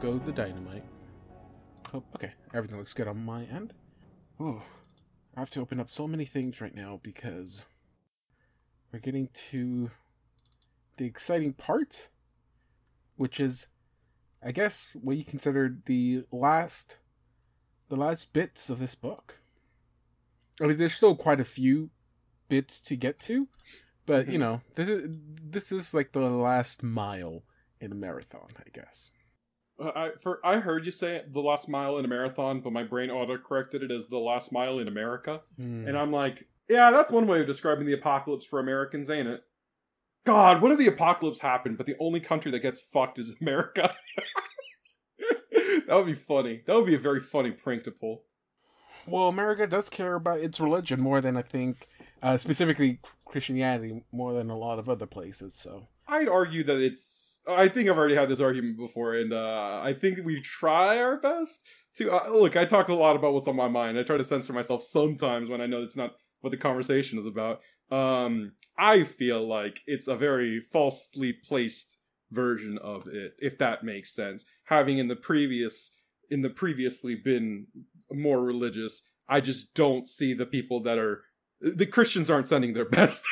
goes the dynamite. Oh, okay, everything looks good on my end. Oh, I have to open up so many things right now because we're getting to the exciting part, which is, I guess, what you consider the last, the last bits of this book. I mean, there's still quite a few bits to get to, but you Mhm. know, this is this is like the last mile in a marathon, I guess. Uh, I for I heard you say the last mile in a marathon, but my brain auto corrected it as the last mile in America, Hmm. and I'm like, yeah, that's one way of describing the apocalypse for Americans, ain't it? God, what if the apocalypse happened, but the only country that gets fucked is America? that would be funny. That would be a very funny prank to pull. Well, America does care about its religion more than I think, uh, specifically Christianity, more than a lot of other places. So, I'd argue that it's. I think I've already had this argument before, and uh, I think we try our best to uh, look. I talk a lot about what's on my mind. I try to censor myself sometimes when I know it's not what the conversation is about. Um, I feel like it's a very falsely placed version of it, if that makes sense. Having in the previous in the previously been more religious, I just don't see the people that are the Christians aren't sending their best.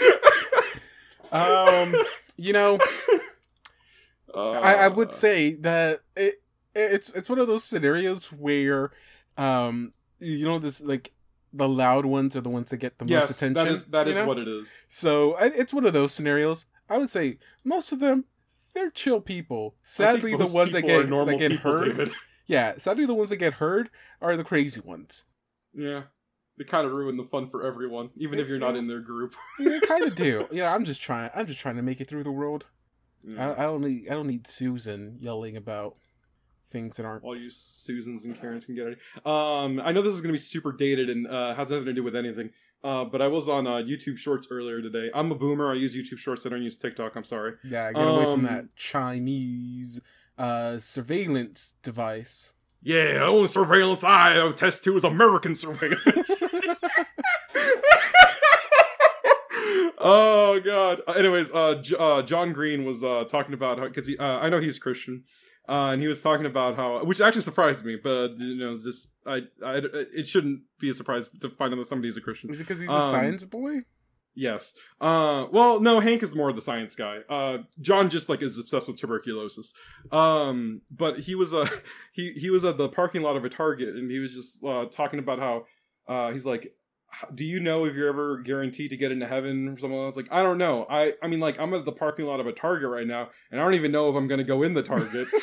um, you know, I, I would Uh, say that it, it's it's one of those scenarios where, um, you know, this like the loud ones are the ones that get the yes, most attention. that is that is know? what it is. So I- it's one of those scenarios. I would say most of them they're chill people. Sadly, the ones that get that get people, hurt. David. Yeah, sadly the ones that get hurt are the crazy ones. Yeah, they kind of ruin the fun for everyone, even if you're not in their group. They kind of do. Yeah, I'm just trying. I'm just trying to make it through the world. Yeah. I, I don't need. I don't need Susan yelling about things that aren't. All you Susans and Karens can get it. Um, I know this is gonna be super dated and uh, has nothing to do with anything. Uh, but I was on uh, YouTube Shorts earlier today. I'm a boomer. I use YouTube Shorts. I don't use TikTok. I'm sorry. Yeah, get away from Um, that Chinese uh, surveillance device. Yeah, only surveillance I attest to is American surveillance. oh god. Uh, anyways, uh, J- uh, John Green was uh, talking about how because uh, I know he's Christian, uh, and he was talking about how which actually surprised me, but uh, you know, just I, I it shouldn't be a surprise to find out that somebody's a Christian. Is it because he's a Um, science boy? Yes. Uh well no, Hank is more of the science guy. Uh John just like is obsessed with tuberculosis. Um but he was uh he he was at the parking lot of a Target and he was just uh talking about how uh he's like do you know if you're ever guaranteed to get into heaven or something? I was like, I don't know. I I mean like I'm at the parking lot of a Target right now and I don't even know if I'm gonna go in the Target.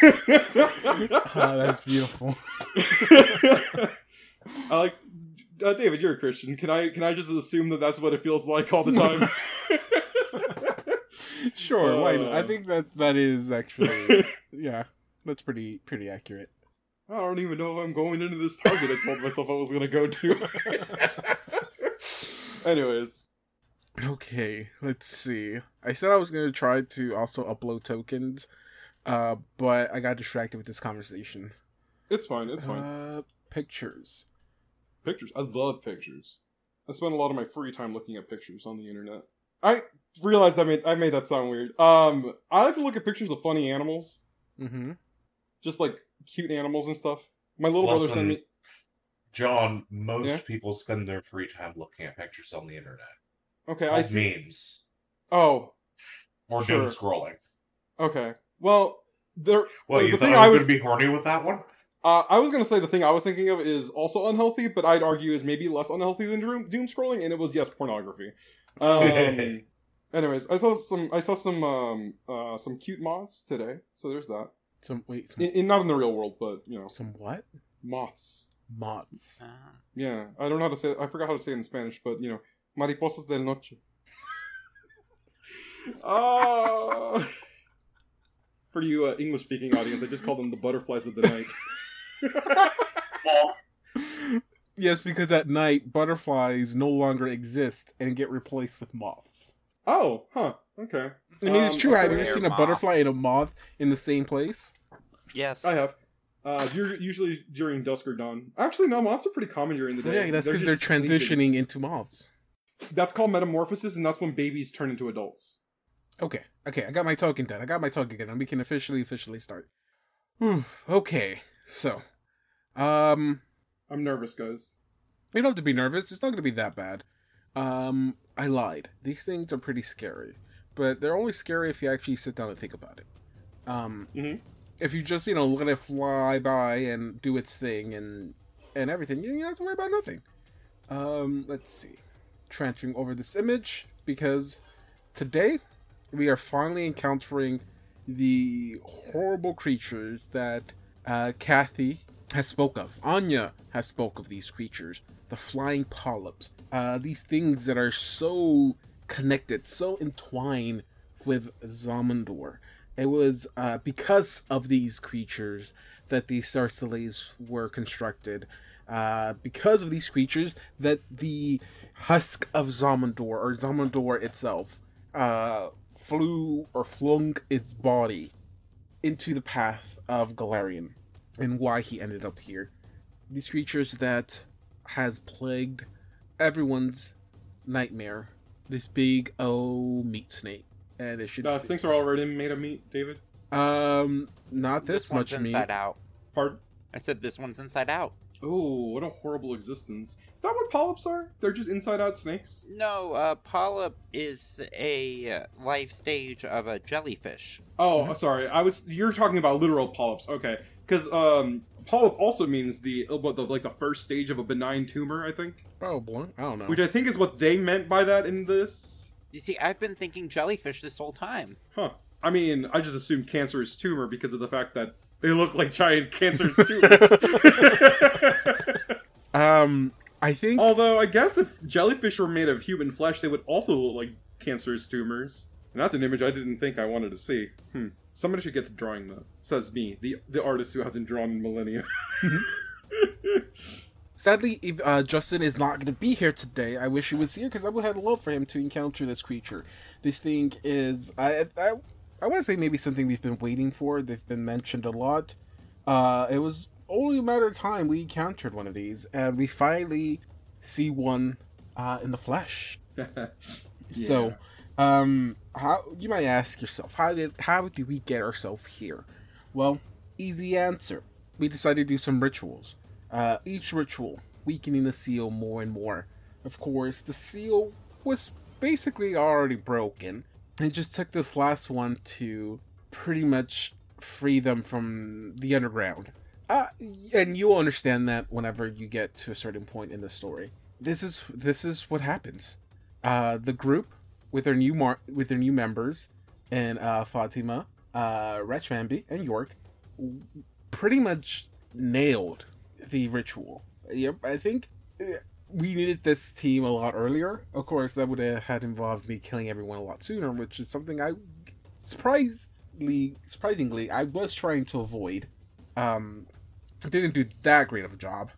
Oh, that's beautiful. I like uh, David. You're a Christian. Can I can I just assume that that's what it feels like all the time? sure, why not? I Uh. think that that is actually yeah, that's pretty pretty accurate. I don't even know if I'm going into this target. I told myself I was gonna go to. Anyways, Okay, let's see. I said I was gonna try to also upload tokens, uh, but I got distracted with this conversation. it's fine. It's fine. Uh, pictures. Pictures. I love pictures. I spend a lot of my free time looking at pictures on the internet. I realized I made I made that sound weird. Um, I like to look at pictures of funny animals, Mm-hmm. just like cute animals and stuff. My little brother sent me. John, most Yeah? people spend their free time looking at pictures on the internet. Okay, It's I see. memes Oh, or Sure. doom scrolling. okay. Well, there. Well, the you thing thought I I was was- going to be horny with that one? Uh, I was gonna say the thing I was thinking of is also unhealthy, but I'd argue is maybe less unhealthy than doom, doom scrolling, and it was yes, pornography. Um, anyways, I saw some I saw some um uh some cute moths today, so there's that. Some wait, some, In, in not in the real world, but you know, some what? moths. Moths. Ah. Yeah, I don't know how to say. I forgot how to say it in Spanish, but you know, mariposas del noche. Oh, for you uh, English speaking audience, I just call them the butterflies of the night. Well, Yes, because at night butterflies no longer exist and get replaced with moths. Oh, huh. Okay. I mean, it's Um, true. Have you ever seen a moth. butterfly and a moth in the same place? Yes. I have. Uh, you're usually during dusk or dawn. Actually, no, moths are pretty common during the day. yeah, that's because they're just sleeping. transitioning into moths. That's called metamorphosis, and that's when babies turn into adults. Okay, okay, I got my token done. I got my token done. We can officially, officially start. Whew, okay, so, um, I'm nervous, guys. you don't have to be nervous. It's not going to be that bad. Um, I lied. These things are pretty scary, but they're only scary if you actually sit down and think about it. Um, Mhm. if you just you know let it fly by and do its thing and and everything, you, you don't have to worry about nothing. Um, let's see, transferring over this image because today we are finally encountering the horrible creatures that uh, Kathy has spoke of. Anya has spoke of these creatures, the flying polyps. Uh, these things that are so connected, so entwined with Xhamen-Dor. It was uh, because of these creatures that these star were constructed. Uh, because of these creatures that the husk of Xhamen-Dor or Xhamen-Dor itself uh, flew or flung its body into the path of Galarian and why he ended up here. These creatures that has plagued everyone's nightmare. This big oh meat snake, and it should Uh, snakes are already made of meat, David. um not this, This one's much meat. inside out. Pardon? I said this one's inside out. Oh, what a horrible existence. Is that what polyps are? They're just inside out snakes? No, uh, polyp is a uh, life stage of a jellyfish. Oh, Mhm. sorry. I was you're talking about literal polyps. Okay. Cuz um polyp also means the what the like the first stage of a benign tumor, I think. Probably. I don't know. Which I think is what they meant by that in this. You see, I've been thinking jellyfish this whole time. Huh. I mean, I just assumed cancer is tumor because of the fact that they look like giant cancerous tumors. um, I think Although I guess if jellyfish were made of human flesh, they would also look like cancerous tumors. And that's an image I didn't think I wanted to see. Hmm. Somebody should get to drawing that. Says me, the the artist who hasn't drawn in millennia. sadly, if, uh, Justin is not going to be here today. I wish he was here because I would have loved for him to encounter this creature. This thing is, I, I, I want to say maybe something we've been waiting for. They've been mentioned a lot. Uh, it was only a matter of time we encountered one of these, and we finally see one uh, in the flesh. So, um, how you might ask yourself, how did how did we get ourselves here? Well, easy answer. We decided to do some rituals. Uh, each ritual weakening the seal more and more. Of course, the seal was basically already broken. It just took this last one to pretty much free them from the underground. Uh, and you'll understand that whenever you get to a certain point in the story. This is this is what happens. Uh, the group with their new mar- with their new members and uh, Fatima, uh, and York pretty much nailed the ritual. Yep, I think we needed this team a lot earlier. Of course, that would have had involved me killing everyone a lot sooner, which is something I surprisingly surprisingly I was trying to avoid. Um, didn't do that great of a job,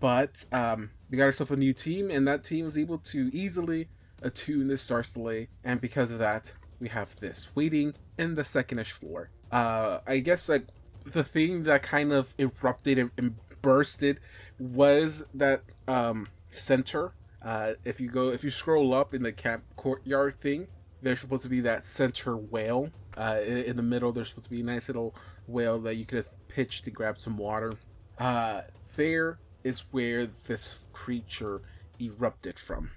but um, we got ourselves a new team, and that team was able to easily attune this Star Stele, and because of that, we have this waiting in the secondish floor. Uh, I guess like the thing that kind of erupted and bursted was that um center. Uh, if you go, if you scroll up in the camp courtyard thing, there's supposed to be that center whale. Uh, in, in the middle, there's supposed to be a nice little whale that you could have pitched to grab some water. Uh, there is where this creature erupted from.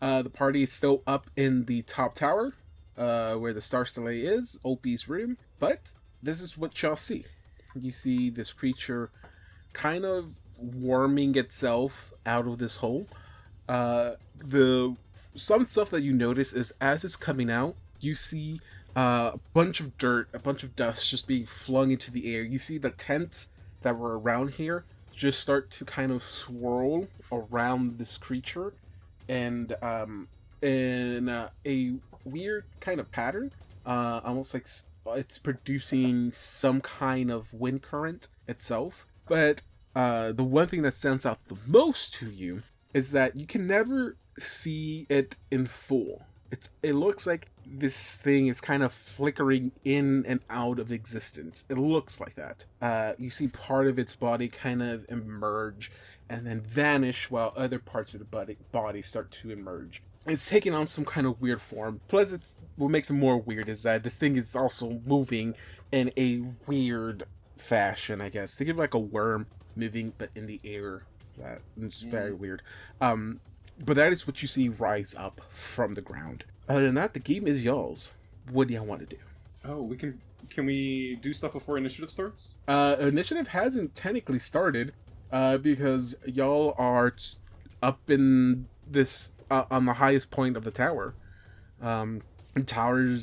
Uh, the party is still up in the top tower, uh, where the Star Stele is, Opie's room. But this is what y'all see. You see this creature kind of warming itself out of this hole. Uh, the some stuff that you notice is as it's coming out, you see uh, a bunch of dirt, a bunch of dust just being flung into the air. You see the tents that were around here just start to kind of swirl around this creature and um, in uh, a weird kind of pattern, uh, almost like it's producing some kind of wind current itself. But uh, the one thing that stands out the most to you is that you can never see it in full. It's it looks like this thing is kind of flickering in and out of existence. It looks like that. Uh, you see part of its body kind of emerge and then vanish while other parts of the body, body start to emerge. It's taking on some kind of weird form. Plus, it's what makes it more weird is that this thing is also moving in a weird fashion. I guess think of like a worm moving, but in the air. That is very weird. Um, but that is what you see rise up from the ground. Other than that, the game is y'all's. What do y'all want to do? Oh, we can. Can we do stuff before initiative starts? Uh, initiative hasn't technically started, uh, because y'all are t- up in this uh, on the highest point of the tower. Um, the tower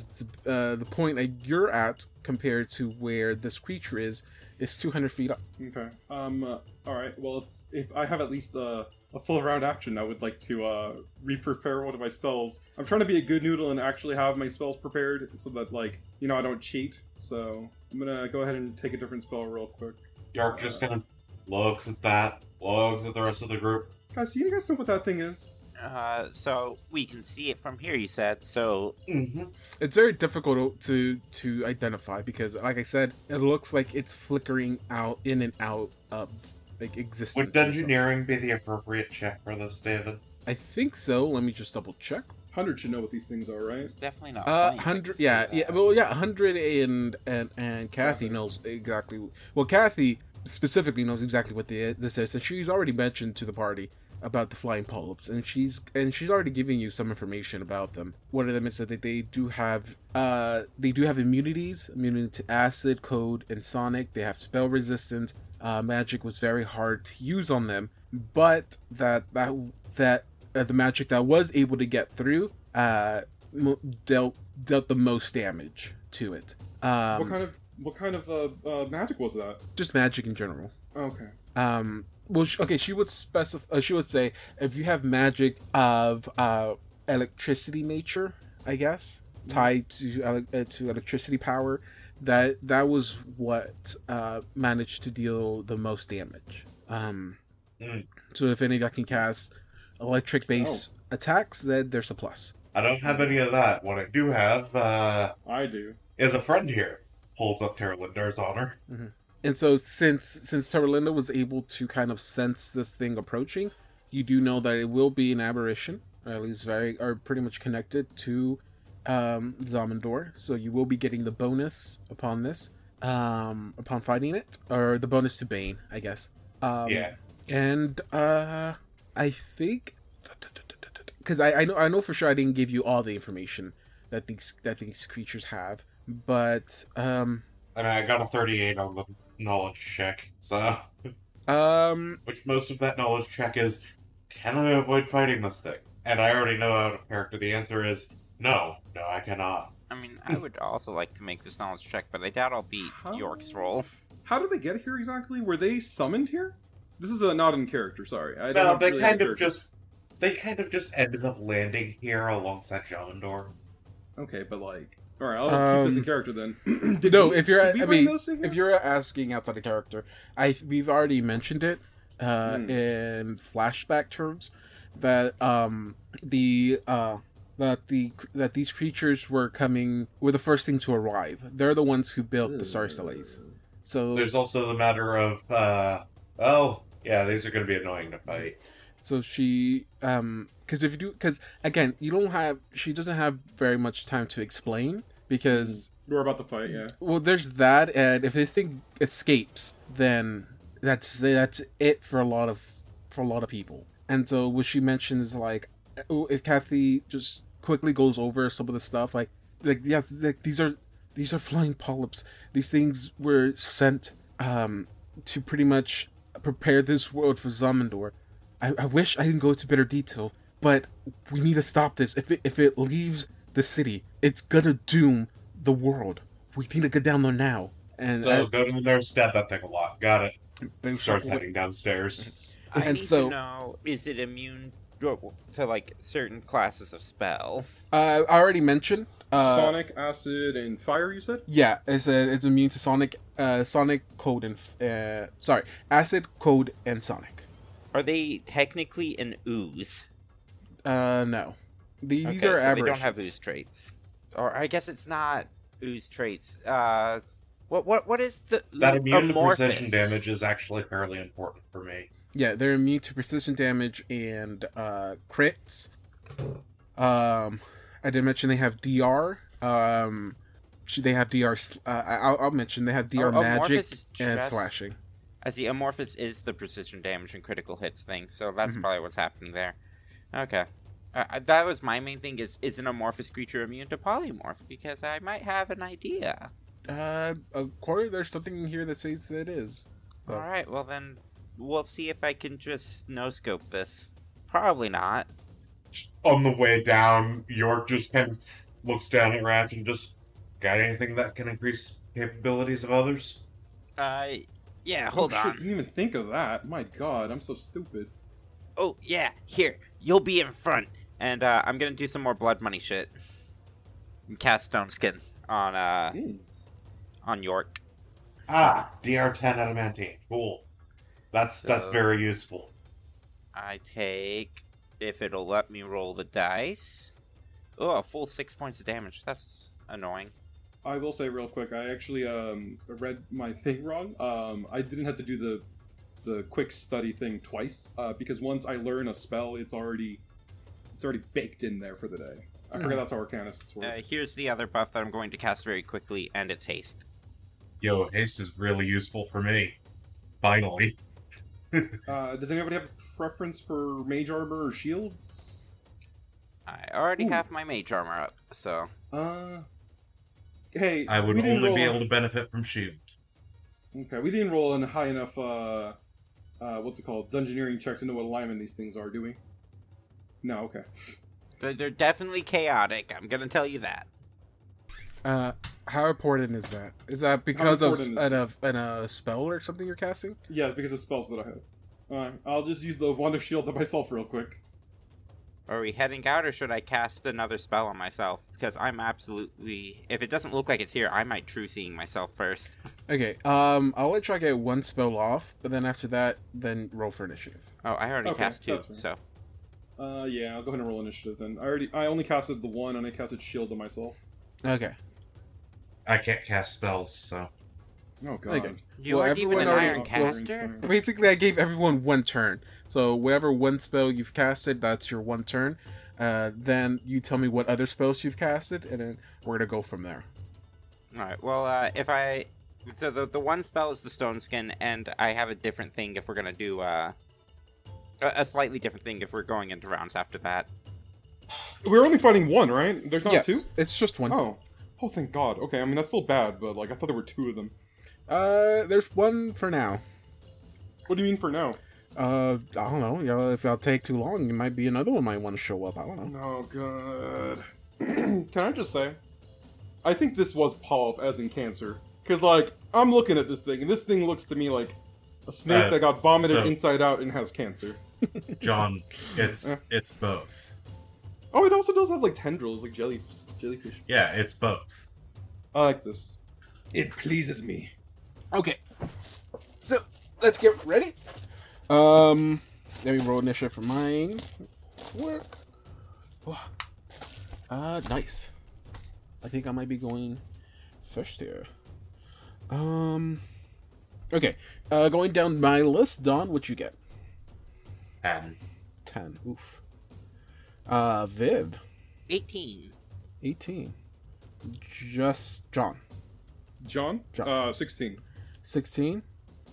uh, the point that you're at compared to where this creature is is 200 feet up. Okay. Um. Uh, all right. Well, if, if I have at least a, a full round action, I would like to uh re-prepare one of my spells. I'm trying to be a good noodle and actually have my spells prepared so that like you know I don't cheat. So I'm gonna go ahead and take a different spell real quick. York just kind of looks at that, looks at the rest of the group. Guys, do you guys know what that thing is? Uh, so we can see it from here, you said. So Mm-hmm. It's very difficult to to identify because, like I said, it looks like it's flickering out in and out of like existence. Would dungeoneering be the appropriate check for this, David? I think so. Let me just double check. Hundred should know what these things are, right? it's definitely not. Uh, hundred. Yeah, yeah. Well, yeah, hundred and and and Kathy knows exactly. Well, Kathy specifically knows exactly what the, this is, and she's already mentioned to the party about the flying polyps, and she's and she's already giving you some information about them. One of them is that they do have uh they do have immunities, immunity to acid, cold, and sonic. They have spell resistance. Uh, magic was very hard to use on them, but that that that uh, the magic that was able to get through uh dealt dealt the most damage to it. Um, what kind of what kind of uh, uh, magic was that? just magic in general. Okay. Um, well, sh- okay, she would specify. Uh, she would say if you have magic of uh, electricity nature, I guess tied to ele- uh, to electricity power, that that was what uh, managed to deal the most damage. Um, Mm. so if any of you can cast electric based attacks, then there's a plus. I don't have any of that. What I do have uh, I do. is a friend here. Holds up Terralindar's honor. And so since since Terralinda was able to kind of sense this thing approaching, you do know that it will be an aberration, or at least very or pretty much connected to um Xhamen-Dor. So you will be getting the bonus upon this, um upon fighting it. Or the bonus to Bane, I guess. Um yeah. and uh I think because I, I know I know for sure I didn't give you all the information that these that these creatures have, but um I mean, I got a 38 on the knowledge check. So, um which most of that knowledge check is, can I avoid fighting this thing? And I already know out of character the answer is no, no, I cannot. I mean, I would also like to make this knowledge check, but I doubt I'll beat How- York's roll. How did they get here exactly? Were they summoned here? This is a not in character. Sorry, I No, don't they really have kind of character. just, they kind of just ended up landing here alongside Jamandor. Okay, but like, all right, I'll keep this in Um, character then. Did no, we- if you're, did we I mean, those in here? if you're asking outside of character, I we've already mentioned it uh, Hmm. in flashback terms that um the uh that the that these creatures were coming were the first thing to arrive. They're the ones who built the Star Stellates. So There's also the matter of, uh, well, yeah, these are going to be annoying to fight. So she um because if you do because again you don't have she doesn't have very much time to explain because We're about to fight, yeah. Well, there's that, and if this thing escapes, then that's that's it for a lot of for a lot of people. And so what she mentions like, oh, if Kathy just quickly goes over some of the stuff, like like yeah, like, these are these are flying polyps. These things were sent um to pretty much prepare this world for Xhamen-Dor. I, I wish I didn't go into better detail, but we need to stop this. If it if it leaves the city, it's gonna doom the world. We need to get down there now. And So I- go down there, stab that thing a lot. Got it. thanks Starts for- heading downstairs. I And need so- to know: is it immune to, to like certain classes of spell? Uh, I already mentioned. Uh, Sonic, acid, and fire. You said. Yeah, it's a, it's immune to sonic, uh, sonic cold and uh, sorry, acid cold and sonic. Are they technically an ooze? Uh, no, these okay, are so they don't have ooze traits, or I guess it's not ooze traits. Uh, what what what is the That immune to precision damage is actually fairly important for me. Yeah, they're immune to precision damage and uh, crits. Um, I did mention they have DR. Um, they have DR. Uh, I- I'll, I'll mention they have DR Oh, magic Amorphous is and slashing. As see. amorphous is the precision damage and critical hits thing, so that's Mhm. probably what's happening there. Okay. Uh, uh, that was my main thing is is an amorphous creature immune to polymorph because I might have an idea. Uh, according there's something here that says that it is. So- All right, well then we'll see if I can just no scope this. Probably not. On the way down, York just kind of looks down at Ratch and just got anything that can increase capabilities of others? Uh, yeah. Hold oh, shit, on. Didn't even think of that. My God, I'm so stupid. Oh yeah, here you'll be in front, and uh, I'm gonna do some more blood money shit. And cast stone skin on uh Hmm. on York. Ah, DR10 adamantine. Cool. That's that's very useful. I take if it'll let me roll the dice. Oh, a full six points of damage. That's annoying. I will say real quick, I actually um, read my thing wrong. Um, I didn't have to do the the quick study thing twice uh, because once I learn a spell, it's already it's already baked in there for the day. I Hmm. forget that's how arcanists work. Uh, here's the other buff that I'm going to cast very quickly, and it's haste. Yo, haste is really useful for me. Finally. Uh, does anybody have a preference for mage armor or shields? I already Ooh. have my mage armor up, so Uh, hey, I would we didn't only be roll- able to benefit from shield. Okay, we didn't roll in high enough. Uh, uh, what's it called? Dungeoneering check to know what alignment these things are, do we? No. Okay. they're, they're definitely chaotic. I'm gonna tell you that. Uh, how important is that? Is that because of important an, a, an, a spell or something you're casting? Yeah, it's because of spells that I have. Alright, I'll just use the wand of shield on myself real quick. Are we heading out, or should I cast another spell on myself? Because I'm absolutely. If it doesn't look like it's here, I might true seeing myself first. Okay, um, I'll let try to get one spell off, but then after that, then roll for initiative. Oh, I already Okay, cast two, so Uh, yeah, I'll go ahead and roll initiative then. I already, I only casted the one, and I casted shield on myself. Okay. I can't cast spells, so. Oh god. Okay. you Well, aren't even everyone an already- iron caster. Basically, I gave everyone one turn. So whatever one spell you've casted, that's your one turn. Uh, then you tell me what other spells you've casted, and then we're gonna go from there. All right. Well, uh, if I so the the one spell is the stone skin, and I have a different thing if we're gonna do uh a, a slightly different thing if we're going into rounds after that. We're only fighting one, right? There's not yes, two. it's just one. Oh. Oh, thank God. Okay, I mean that's still bad, but like I thought there were two of them. Uh, there's one for now. What do you mean for now? Uh, I don't know. You know, if I'll take too long, it might be another one might want to show up. I don't know. Oh god. Can I just say, I think this was polyp, as in cancer, because like I'm looking at this thing, and this thing looks to me like a snake Uh, that got vomited so- inside out and has cancer. John, it's Eh. it's both. Oh, it also does have like tendrils, like jelly jellyfish. Yeah, it's both. I like this. It pleases me. Okay. So let's get ready. Um, let me roll initiative for mine. Quick. Uh, nice. I think I might be going first here. Um. Okay. Uh, going down my list, Don, what you get? And Ten. Oof. Uh, Viv, 18. eighteen. Just John, John, John. uh, sixteen. 16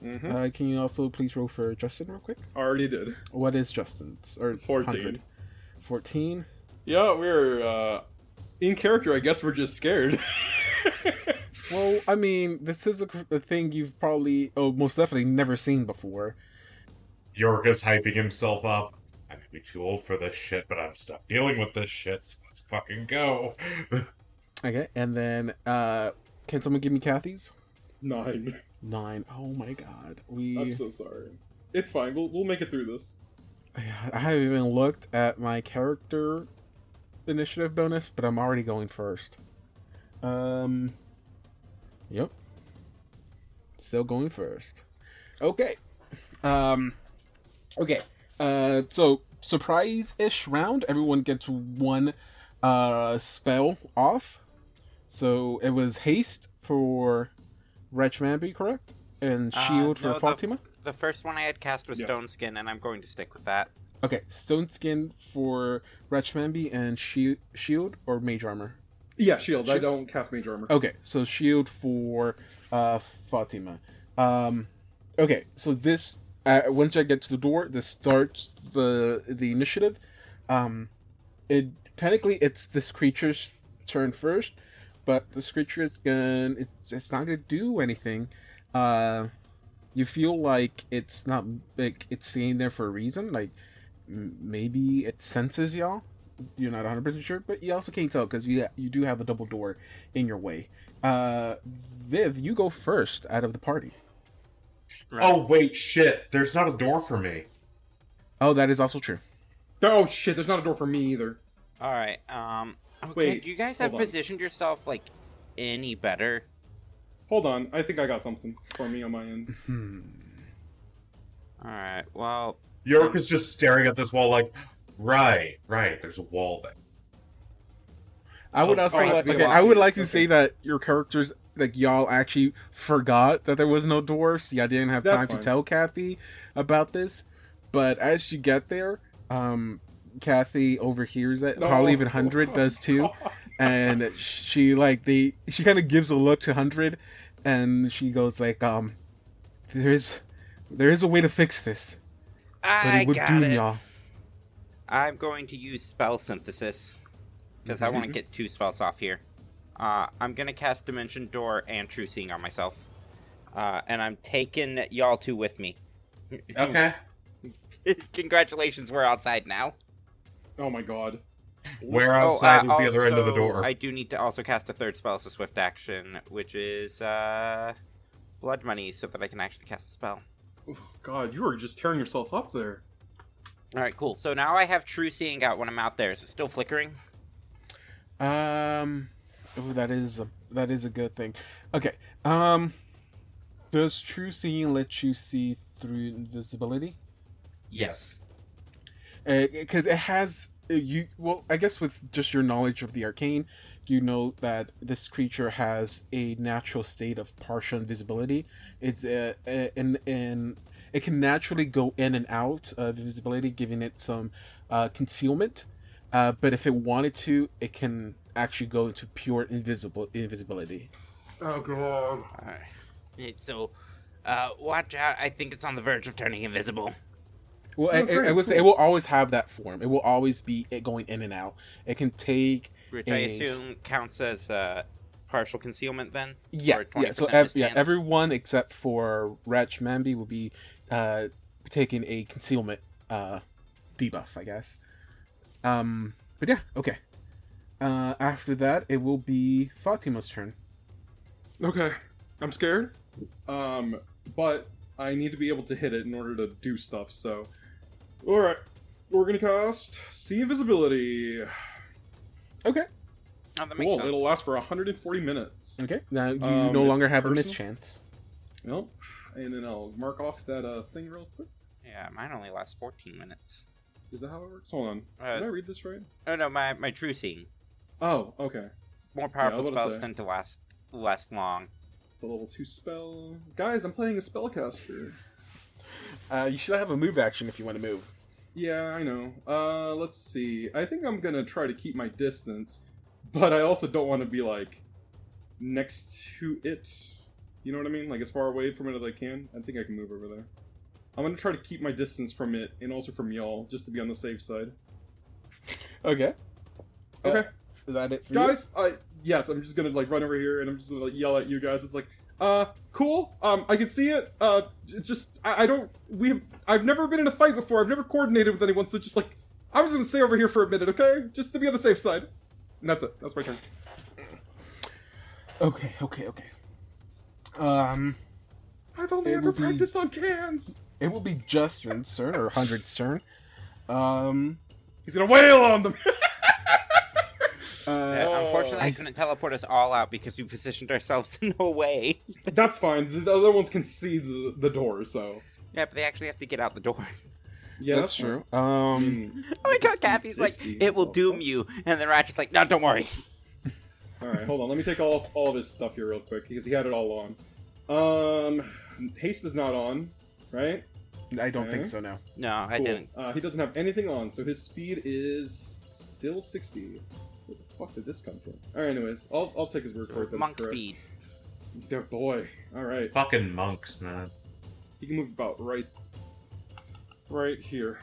Mm-hmm. Uh, can you also please roll for Justin real quick? I Already did. What is Justin's? Or 14. 100? 14. Yeah, we're uh, in character. I guess we're just scared. Well, I mean, this is a, a thing you've probably, oh, most definitely never seen before. York is hyping himself up. I may be too old for this shit, but I'm stuck dealing with this shit, so let's fucking go. Okay, and then, uh, can someone give me Kathy's? Nine. Nine. Oh my god. We. I'm so sorry. It's fine. We'll we'll make it through this. I haven't even looked at my character initiative bonus, but I'm already going first. Um. Yep. Still going first. Okay. Um. Okay. Uh. So surprise-ish round. Everyone gets one uh spell off. So it was haste for Wretch Manby, correct? And Uh, shield no, for Fatima. the first one I had cast was Yes. Stone Skin, and I'm going to stick with that. Okay, stone skin for Ratchmanby and shield, shield or mage armor. Yeah, shield. I don't cast mage armor. Okay, so shield for uh Fatima. Um okay, so this uh, once I get to the door, this starts the the initiative. Um it technically it's this creature's turn first, but the creature is gonna it's it's not gonna do anything. Uh you feel like it's not like it's staying there for a reason, like m- maybe it senses y'all you're not 100% sure but you also can't tell because you you do have a double door in your way uh viv you go first out of the party Oh wait, shit! There's not a door for me. oh that is also true Oh shit! There's not a door for me either. All right. Um. Okay. Wait, do you guys have on. positioned yourself like any better? Hold on. I think I got something for me on my end. hmm All right. Well, York is just staring at this wall like, right, right. There's a wall there. i would also alright, like, okay, I would like to Okay. say that your characters like y'all actually forgot that there was no door so y'all didn't have That's time fine. to tell kathy about this but as you get there um kathy overhears it No. probably even 100 does too and she like they she kind of gives a look to 100 and she goes like um there's there is a way to fix this but I it would got doom it. y'all I'm going to use spell synthesis because I want to Mhm. get two spells off here. Uh, I'm gonna cast Dimension Door and True Seeing on myself, uh, and I'm taking y'all two with me. Okay. Congratulations, we're outside now. Oh my god. Where Oh, outside uh, is the other end of the door? I do need to also cast a third spell as a swift action, which is uh, Blood Money, so that I can actually cast a spell. Oh, god, you are just tearing yourself up there. All right, cool. So now I have True Seeing out when I'm out there. Is it still flickering? um oh that is a that is a good thing okay um does true seeing let you see through invisibility Yes. Because it has uh, you well i guess with just your knowledge of the arcane you know that this creature has a natural state of partial invisibility it's uh, uh, in in it can naturally go in and out of invisibility giving it some uh, concealment uh, but if it wanted to it can actually go into pure invisible invisibility Oh god. Alright. Right, So, uh, watch out. I think it's on the verge of turning invisible. Well Oh, I, I- I great, would it will always have that form it will always be it going in and out it can take Which I assume counts as uh, partial concealment then? Yeah, yeah. So ev- yeah, everyone except for Ratch Mamby will be uh, taking a concealment uh, debuff, I guess. Um, but yeah, okay. Uh, after that, it will be Fatima's turn. Okay. I'm scared. Um, but I need to be able to hit it in order to do stuff, so. Alright. We're gonna cast See Invisibility. Okay, Oh, that makes Cool. sense. It'll last for 140 minutes. okay. Now you Um, no it's longer have a personal? mischance. Nope. And then I'll mark off that uh, thing real quick. Yeah, mine only lasts 14 minutes. Is that how it works? Hold on. Uh, Did I read this right? Oh no, my my true seeing. Oh, okay. More powerful was about to spells say. tend to last less long. It's a level 2 spell. Guys, I'm playing a spellcaster. Uh, you should have a move action if you want to move. Yeah, I know. Uh, let's see. I think I'm gonna try to keep my distance, but I also don't want to be like next to it. You know what I mean? Like as far away from it as I can. I think I can move over there. I'm gonna try to keep my distance from it and also from y'all, just to be on the safe side. Okay. Okay, Is that it for you? guys. I yes, I'm just gonna like run over here and I'm just gonna like yell at you guys. It's like, uh, cool. Um, I can see it. Uh, just I, I don't. We have. I've never been in a fight before. I've never coordinated with anyone, so just like I'm just gonna stay over here for a minute, okay? Just to be on the safe side. And that's it. That's my turn. Okay, okay, okay. Um, I've only ever be- practiced on cans. it will be Justin's turn or Hundred's turn. Um, He's gonna wail on them. uh, Oh. unfortunately, I I- couldn't teleport us all out because we positioned ourselves in a way. that's fine. The, the other ones can see the, the door, so Yeah, but they actually have to get out the door. yeah, that's, fine. true. I Um, mean, I like how Kathy's like, it will Oh, doom you, and then Ratchet's like, no, don't worry. All right, hold on. Let me take all all of his stuff here real quick because he had it all on. Um, haste is not on. right? I don't think so. No. No, I Cool. didn't. Uh, he doesn't have anything on, so his speed is still 60. Where the fuck did this come from? Alright, anyways, I'll, I'll take his word for it. that it's Monk correct. speed. Yeah, boy. Alright. Fucking monks, man. He can move about right right here.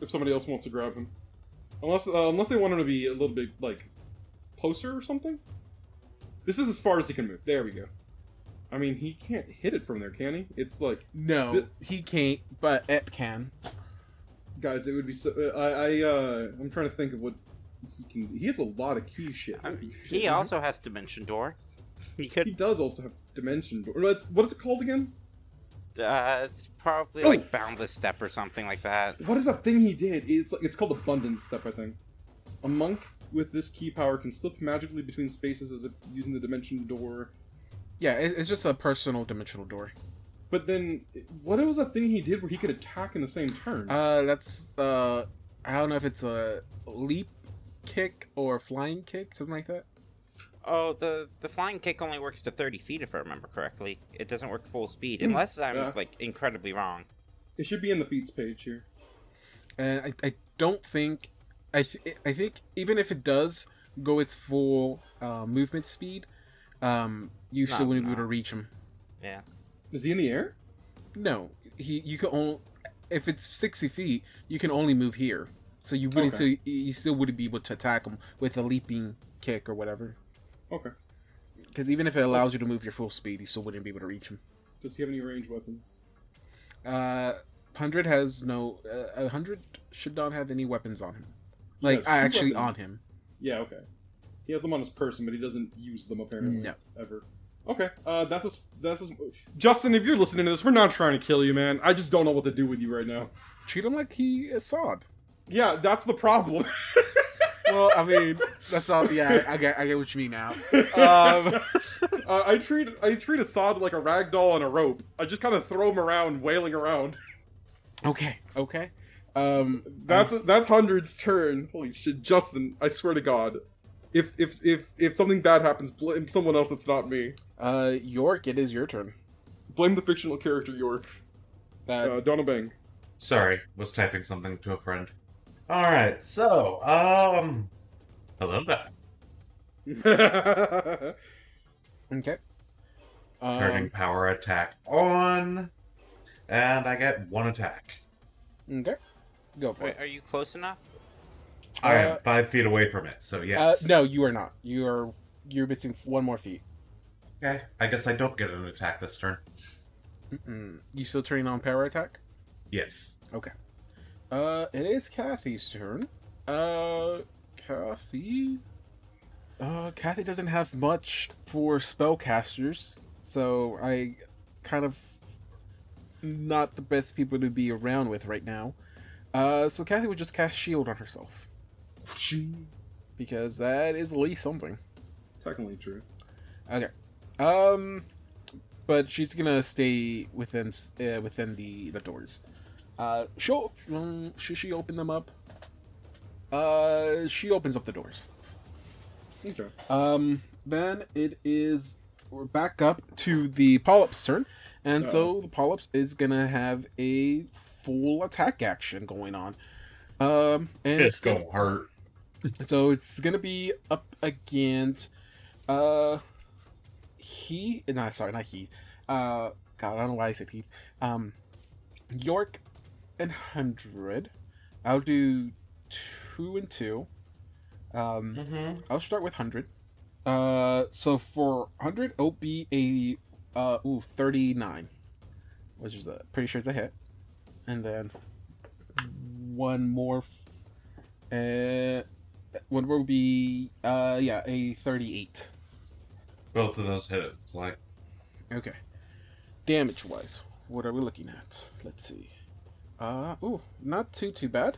If somebody else wants to grab him. Unless uh, unless they want him to be a little bit like closer or something. This is as far as he can move. There we go. I mean, he can't hit it from there, can he? It's like, No, Th- he can't, but Ep can. guys, it would be so. Uh, I, I, uh, I'm trying to think of what he can. He has a lot of key shit. Um, Holy he shit. also has dimension door. He He does also have dimension door. What's what's it called again? Uh, it's probably Oh. like boundless step or something like that. What is that thing he did? It's like it's called abundant step, I think. A monk with this ki power can slip magically between spaces as if using the dimension door. Yeah, it's just a personal dimensional door. But then, what was that thing he did where he could attack in the same turn? Uh, that's uh, I don't know if it's a leap kick or flying kick, something like that. Oh, the the flying kick only works to 30 feet if I remember correctly. It doesn't work full speed Hmm. unless I'm Yeah. like incredibly wrong. it should be in the feats page here. And I, I don't think, I th- I think even if it does go its full uh, movement speed, um, you It's still wouldn't be able to reach him. Yeah. Is he in the air? No, he you can only if it's sixty feet, you can only move here. So you wouldn't Okay. so you still wouldn't be able to attack him with a leaping kick or whatever. Okay. Because even if it allows you to move your full speed, you still wouldn't be able to reach him. Does he have any ranged weapons? Uh, hundred has no. Uh, hundred should not have any weapons on him. Like I actually on him. Yeah, okay. He has them on his person, but he doesn't use them apparently. No. Ever. Okay. Uh, that's a, that's a, Justin. If you're listening to this, we're not trying to kill you, man. I just don't know what to do with you right now. Treat him like he is Sod. Yeah, that's the problem. Well, I mean, that's all. Yeah, I get, I get what you mean now. um, uh, I treat I treat Assad like a rag doll on a rope. I just kind of throw him around, wailing around. Okay, okay. Um, That's that's hundred's turn. Holy shit, Justin! I swear to God, if if if if something bad happens, blame someone else that's not me. uh, York, it is your turn. Blame the fictional character York. Uh, Uh, Donna Bang. Sorry, was typing something to a friend. Alright, so, um. I love that. okay. Turning Um, power attack on. And I get one attack. okay. Go for Wait, it. are you close enough? I Uh, am five feet away from it, so Uh, yes. no, you are not. You are. You're missing one more feet. Okay, I guess I don't get an attack this turn. Mm-mm. You still turning on power attack? Yes. Uh, it is Kathy's turn. Uh, Kathy. Uh, Kathy doesn't have much for spellcasters, so I kind of not the best people to be around with right now. Uh, so Kathy would just cast shield on herself because that is at least something. Technically true. Okay. Um, but she's gonna stay within uh, within the the doors. Uh, she'll should she open them up? Uh, she opens up the doors. Okay. Um, then it is we're back up to the polyps turn, and so the polyps is gonna have a full attack action going on. Um, and It's gonna- gonna hurt. so it's gonna be up against uh he no sorry not he uh god I don't know why I said he um York and hundred. I'll do two and two. Um Mm-hmm. I'll start with hundred. Uh so for hundred it'll be a uh ooh 39 which is a pretty sure it's a hit. And then one more f- uh one more will be uh yeah a 38 Both of those hit it. It's like, okay. Damage wise what are we looking at? Let's see uh ooh not too too bad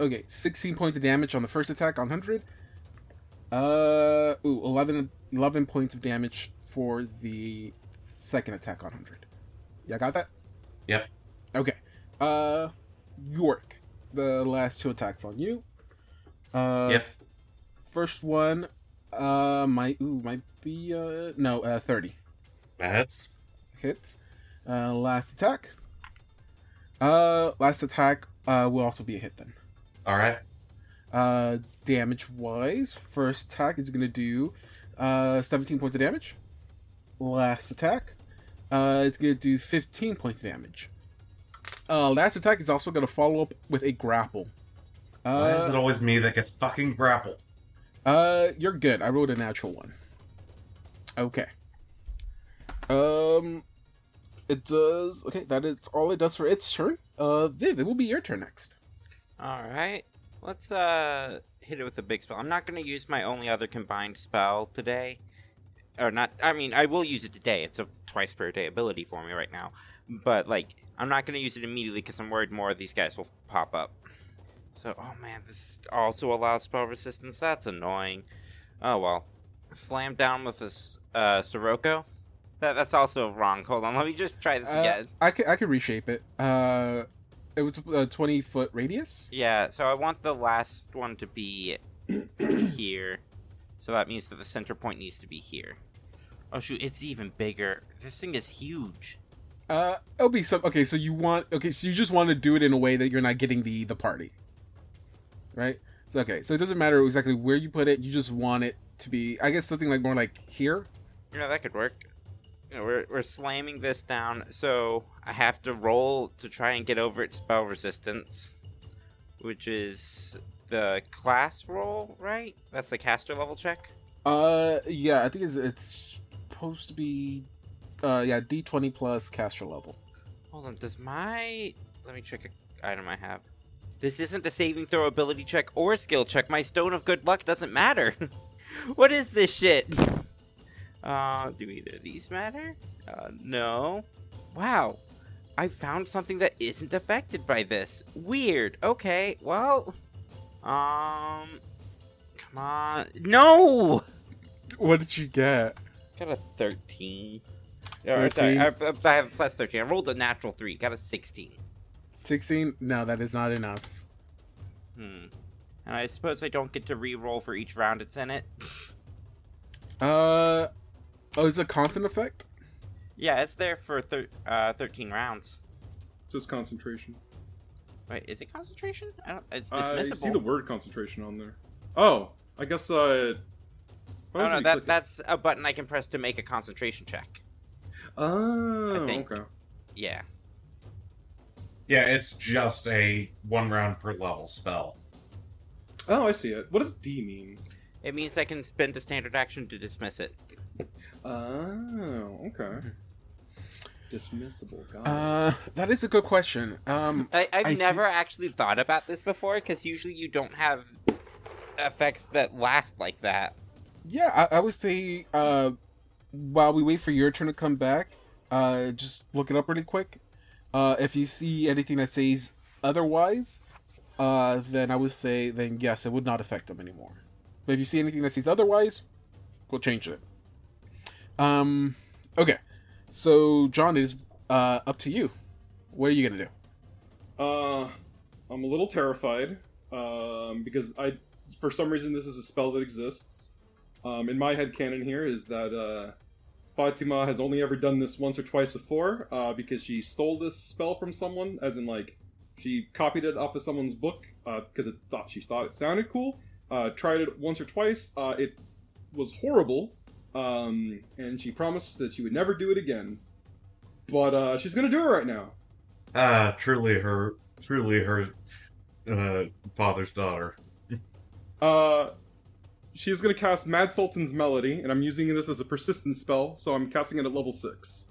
okay 16 points of damage on the first attack on 100 uh ooh 11 11 points of damage for the second attack on 100 yeah got that Yep. okay uh york the last two attacks on you uh yep. First one, uh, might ooh might be uh no uh thirty That's hits. Uh, last attack. Uh, last attack uh, will also be a hit then. All right. Uh, damage wise, first attack is gonna do uh 17 points of damage. Last attack, uh, it's gonna do 15 points of damage. Uh, last attack is also gonna follow up with a grapple. Why is it Uh, always me that gets fucking grappled? uh, you're good. I rolled a natural one. Okay. Um, it does. Okay, that is all it does for its turn. Uh, Viv, it will be your turn next. All right, let's uh hit it with a big spell. I'm not gonna use my only other combined spell today, or not. I mean, I will use it today. It's a twice per day ability for me right now, but like, I'm not gonna use it immediately because I'm worried more of these guys will pop up. So, oh man, this also allows spell resistance. That's annoying. Oh well. Slam down with this uh Sirocco. That, that's also wrong. Hold on, let me just try this Uh, again. I could I can reshape it. Uh, it was a 20 foot radius. Yeah, so I want the last one to be here. So that means that the center point needs to be here. Oh shoot, it's even bigger. This thing is huge. Uh, it'll be some. Okay, so you want. Okay, so you just want to do it in a way that you're not getting the the party, right? So okay, so it doesn't matter exactly where you put it. You just want it to be. I guess something like more like here. Yeah, that could work. We're, we're slamming this down, so I have to roll to try and get over its spell resistance, which is the class roll, right? That's the caster level check. Uh, yeah, I think it's it's supposed to be. Uh, yeah, D twenty plus caster level. Hold on, does my let me check a item I have. This isn't a saving throw ability check or skill check. My stone of good luck doesn't matter. what is this shit? Uh, do either of these matter? Uh, no. Wow. I found something that isn't affected by this. Weird. Okay, well, um, come on. No. What did you get? Got a 13. Or, sorry, 13? I, I- I have a plus 13. I rolled a natural 3. Got a 16. Sixteen? No, that is not enough. Hmm. And I suppose I don't get to re-roll for each round it's in it. Uh, oh, is it a constant effect? Yeah, it's there for thir- uh, 13 rounds. Just concentration. Wait, is it concentration? I don't, it's dismissible. I see the word concentration on there. Oh, I guess uh. oh no, that that's a button I can press to make a concentration check. Oh, I think. okay. Yeah. Yeah, it's just a one round per level spell. Oh, I see it. What does D mean? It means I can spend a standard action to dismiss it. Oh, okay. Dismissible. Got. Uh, that is a good question. Um, I, I've I thi- never actually thought about this before because usually you don't have effects that last like that. Yeah, I, I would say uh, while we wait for your turn to come back, uh, just look it up really quick. Uh, if you see anything that says otherwise, uh, then I would say then yes, it would not affect them anymore. But if you see anything that says otherwise, we'll change it. Um, okay. So John, it is uh, up to you. What are you gonna do? Uh, I'm a little terrified. Um, because I, for some reason, this is a spell that exists. Um, in my head canon here is that uh, Fatima has only ever done this once or twice before. Uh, because she stole this spell from someone, as in like she copied it off of someone's book. Uh, because it thought she thought it sounded cool. Uh, tried it once or twice. Uh, it was horrible. Um, and she promised that she would never do it again. But uh, she's gonna do it right now. Ah, truly her, truly her uh, father's daughter. Uh, she is going to cast Mad Sultan's Melody, and I'm using this as a persistent spell, so I'm casting it at level six.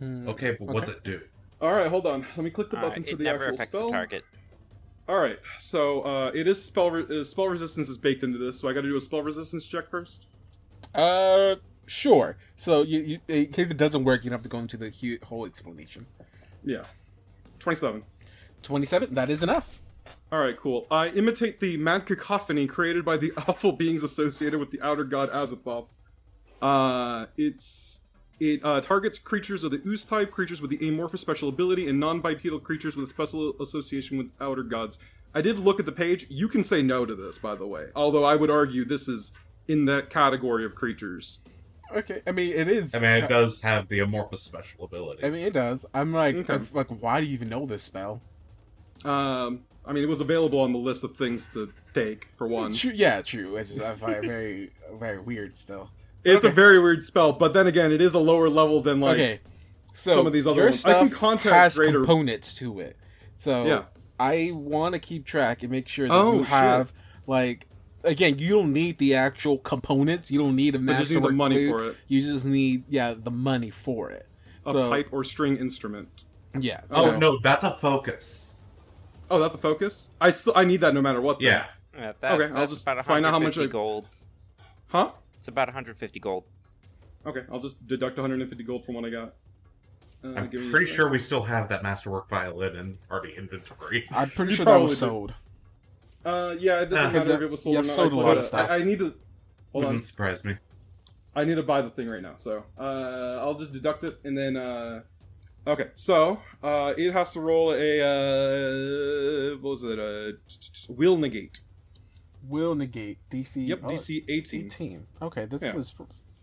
Okay, but what's it do? All right, hold on. Let me click the Uh, button for it the never actual affects spell. the target. All right, so uh, it is spell re- uh, spell resistance is baked into this, so I got to do a spell resistance check first. Uh, sure. So you, you, in case it doesn't work, you have to go into the whole explanation. Yeah, twenty-seven. Twenty-seven. That is enough. All right, cool. I imitate the mad cacophony created by the awful beings associated with the outer god Azathoth. Uh, it's it uh, targets creatures of the ooze type, creatures with the amorphous special ability, and non-bipedal creatures with special association with outer gods. I did look at the page. You can say no to this, by the way. Although I would argue this is in that category of creatures. Okay, I mean it is. I mean, it does have the amorphous special ability. I mean it does. I'm like, Okay. I'm like, why do you even know this spell? Um, I mean, it was available on the list of things to take for one. True, yeah, true. It's just, I find it very, very weird still. It's a very weird spell, but then again, it is a lower level than like. okay, so some of these other your ones. I can contact has greater- components to it. So Yeah. I want to keep track and make sure that Oh, you shit. have like again, you don't need the actual components. You don't need a I just need the money food. for it. You just need yeah the money for it. A So- pipe or string instrument. Yeah. oh no, that's a focus. Oh, that's a focus. I still I need that no matter what. though. Yeah. Yeah, that, Okay, I'll just about find out how much 150 I- gold. Huh? It's about 150 gold. Okay, I'll just deduct 150 gold from what I got. Uh, I'm give me a pretty sure we still have that masterwork violin in party inventory. I'm pretty sure that was probably sold. Uh, yeah, it doesn't Nah. matter if it was sold you or have not. sold I a still lot gotta- of stuff. I, I need to. Hold on. Wouldn't surprise me. I need to buy the thing right now, so uh, I'll just deduct it and then. Uh, okay, so uh, it has to roll a uh, what was it? A will negate. Will negate DC. Yep, oh, DC 18. 18. Okay, this Yeah. is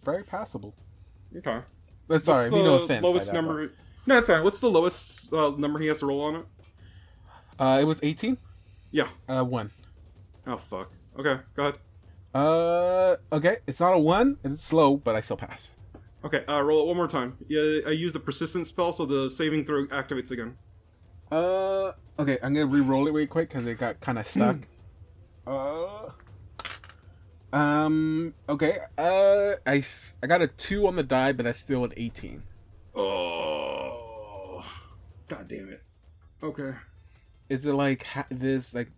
very passable. Okay. Uh, sorry, What's me no the offense. by Lowest that, number. No, it's fine. What's the lowest uh, number he has to roll on it? but- Uh, it was 18. Yeah. Uh, one. Oh fuck. Okay, go ahead. Uh, okay. It's not a one. It's slow, but I still pass. Okay, uh, roll it one more time. Yeah, I used the persistent spell, so the saving throw activates again. Uh, okay. I'm gonna re-roll it really quick because it got kind of stuck. uh, um. Okay. Uh, I I got a two on the die, but that's still an 18. Oh. God damn it. Okay. Is it like ha- this like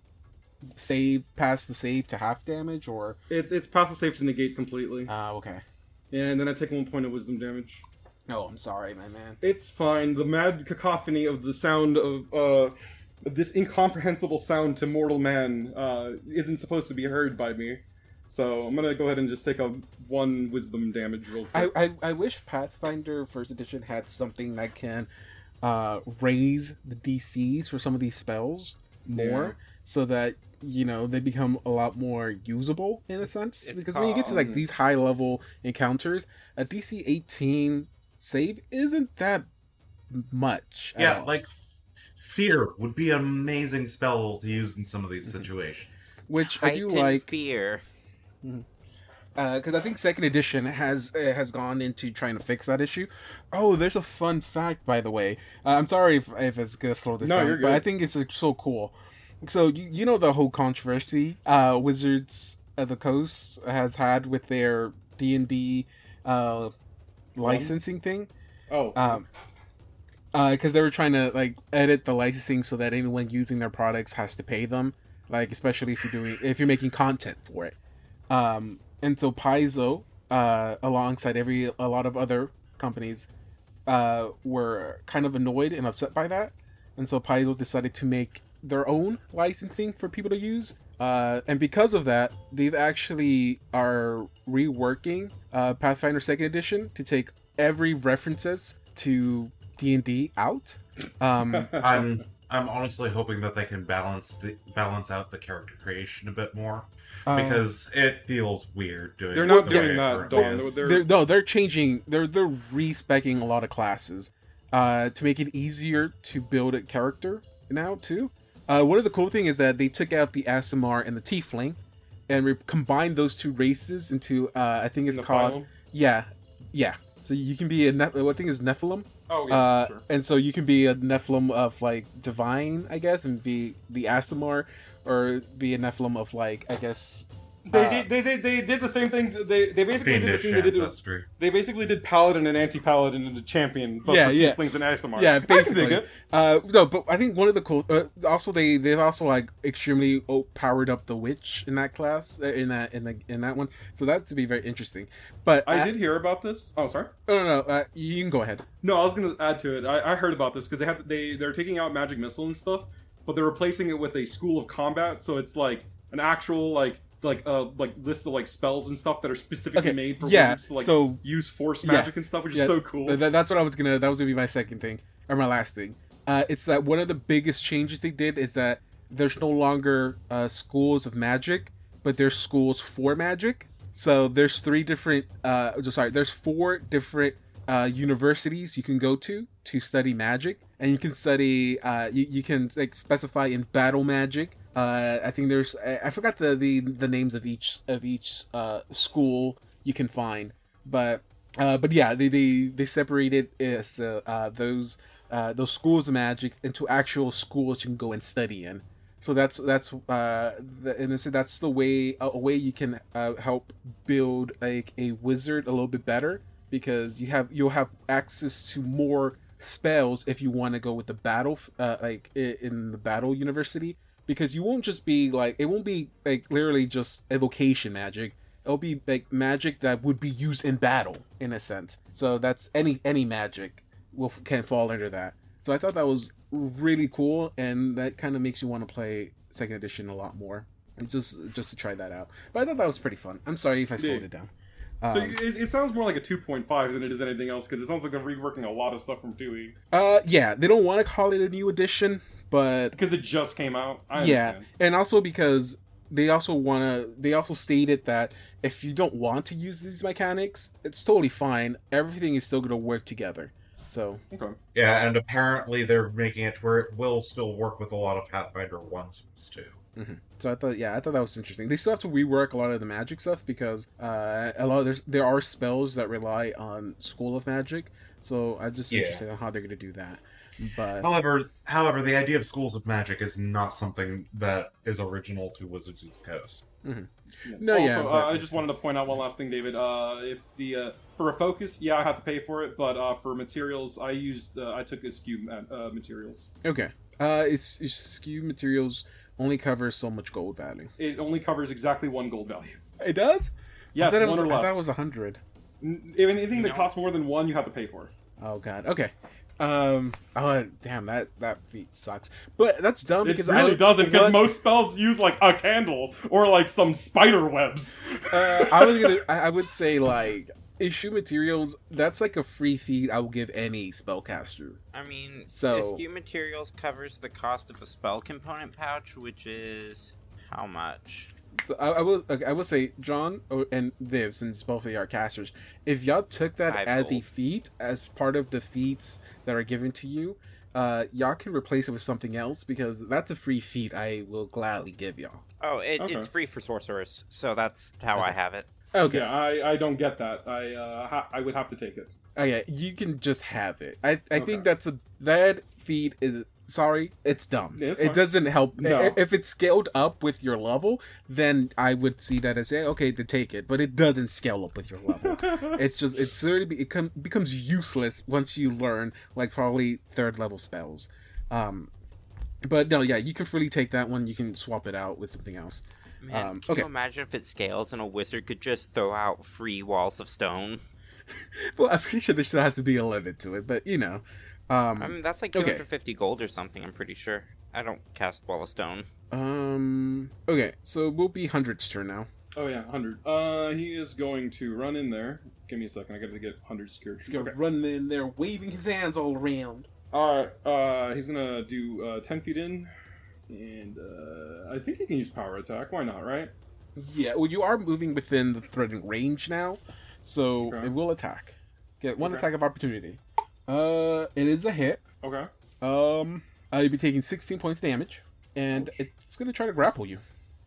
save past the save to half damage or? It's it's past the save to negate completely. Ah, okay. Yeah, And then I take one point of wisdom damage. No, I'm sorry, my man. It's fine. The mad cacophony of the sound of uh this incomprehensible sound to mortal man uh isn't supposed to be heard by me. So I'm gonna go ahead and just take a one wisdom damage real I, quick. I, I wish Pathfinder First Edition had something that can uh, raise the DCs for some of these spells more, Yeah. so that you know they become a lot more usable in a sense. it's because when you get to like these high level encounters, a DC 18 save isn't that much. Yeah, all. like fear would be an amazing spell to use in some of these Mhm. situations. which I do like. fear. Because I think second edition has uh, has gone into trying to fix that issue. Oh, there's a fun fact, by the way. Uh, I'm sorry if, if it's gonna slow this No, down, you're but I think it's uh, so cool. So you, you know the whole controversy uh, Wizards of the Coast has had with their D and D uh, licensing thing, oh, um, because they were trying to like edit the licensing so that anyone using their products has to pay them, like especially if you're doing if you're making content for it. Um, and so Paizo, uh, alongside every a lot of other companies, uh, were kind of annoyed and upset by that, and so Paizo decided to make their own licensing for people to use. Uh, and because of that, they've actually are reworking uh, Pathfinder Second Edition to take every references to D and D out. Um, I'm I'm honestly hoping that they can balance the balance out the character creation a bit more uh, because it feels weird doing. they're not the doing that, currently Dawn. They're, they're, no, they're changing. They're they're respecing a lot of classes uh, to make it easier to build a character now too. Uh, one of the cool thing is that they took out the Aasimar and the Tiefling, and re- combined those two races into uh, I think it's in called phylum. yeah, yeah. So you can be a ne- what thing is Nephilim, Oh yeah, uh, sure. and so you can be a Nephilim of like divine, I guess, and be the Aasimar, or be a Nephilim of like I guess. They, uh, did, they, they, they did the same thing. to- They they basically did the thing they did. With, they basically did paladin and anti-paladin and a champion, but Yeah, for yeah. tieflings and Aasimar. Yeah, I can dig basically. Uh, no, but I think one of the cool. Uh, also, they they've also like extremely o- powered up the witch in that class uh, in that in the in that one. So that's to be very interesting. But I did hear about this. Oh, sorry. No, no, no. Uh, you can go ahead. No, I was gonna add to it. I, I heard about this because they have they they're taking out magic missile and stuff, but they're replacing it with a school of combat. So it's like an actual like like uh like list of like spells and stuff that are specifically Okay, made for yeah, wizards to like so- use force yeah, magic and stuff, which yeah, is so cool. Th- th- that's what I was gonna. That was gonna be my second thing or my last thing. Uh, it's that one of the biggest changes they did is that there's no longer uh, schools of magic, but there's schools for magic. So there's three different. Uh, sorry, there's four different uh, universities you can go to to study magic, and you can study. Uh, you, you can like specify in battle magic. Uh, I think there's. I, I forgot the, the the names of each of each uh, school you can find, but uh, but yeah, they they they separated uh, those uh, those schools of magic into actual schools you can go and study in. So that's that's uh, the, and so that's the way a way you can uh, help build like a wizard a little bit better because you have you'll have access to more spells if you want to go with the battle uh, like in the battle university because you won't just be like it won't be like literally just evocation magic. It'll be like magic that would be used in battle in a sense. So that's any any magic will can fall under that. So i thought that was really cool and that kind of makes you want to play second edition a lot more. Just just to try that out. But i thought that was pretty fun. I'm sorry if i slowed Yeah. it down. So Um, it, it sounds more like a 2.5 than it is anything else because it sounds like they're reworking a lot of stuff from Dewey. Uh yeah. They don't want to call it a new edition but because it just came out. I yeah understand. and also because they also want to they also stated that if you don't want to use these mechanics it's totally fine everything is still going to work together so Okay. Yeah, and apparently they're making it to where it will still work with a lot of Pathfinder ones too. so i thought yeah i thought that was interesting they still have to rework a lot of the magic stuff because uh a lot of there's there are spells that rely on school of magic so i'm just Yeah. interested in how they're going to do that but However, however, the idea of schools of magic is not something that is original to Wizards of the Coast. Yeah. No, also, yeah, uh, I just wanted to point out one last thing, David. Uh, if the uh, for a focus, yeah, I have to pay for it, but uh, for materials, I used uh, I took eschew uh, materials. okay uh it's, it's skew materials only covers so much gold value It only covers exactly one gold value. it does Yes, I thought it one was, or less. thought was a hundred N- If anything that costs more than one, you have to pay for. Oh god. Okay. Um. Oh damn. That that feat sucks. But that's dumb It because it really I, doesn't, because what- most spells use like a candle or like some spider webs. Uh, I was gonna. I I would say like eschew materials. That's like a free feed I will give any spellcaster. I mean, So- eschew Materials covers the cost of a spell component pouch, which is how much? So I, I will. okay, I will say John and Viv, since both of you are casters, if y'all took that Five as a feat, as part of the feats that are given to you, uh, y'all can replace it with something else because that's a free feat I will gladly give y'all. Oh, it, Okay. it's free for sorcerers, so that's how I have it. Okay. Yeah, I, I don't get that. I uh, ha- I would have to take it. Okay, you can just have it. I I Okay. think that's a that feat is sorry, it's dumb. Yeah, it's it fine. doesn't help. No. If it's scaled up with your level, then I would see that as yeah, okay to take it. But it doesn't scale up with your level. it's just it's really be- it com- becomes useless once you learn like probably third level spells. Um, but no, yeah, you can freely take that one. You can swap it out with something else. Man, Um, can okay. you imagine if it scales and a wizard could just throw out free walls of stone? Well, I'm pretty sure there still has to be a limit to it, but you know, um, I mean, that's like okay. 250 gold or something, I'm pretty sure. I don't cast Wall of Stone. Um. Okay, so we'll be hundreds turn now. Oh yeah, hundred. Uh, he is going to run in there. Give me a second. I got to get hundred secured. He's gonna Okay. run in there, waving his hands all around. All right. Uh, he's gonna do uh, ten feet in, and uh, I think he can use power attack. Why not? Right? Yeah. Well, you are moving within the threatened range now, so Okay. it will attack. Get one Okay. attack of opportunity. Uh, it is a hit. Okay. Um, uh, you'll be taking 16 points damage, and it's gonna try to grapple you.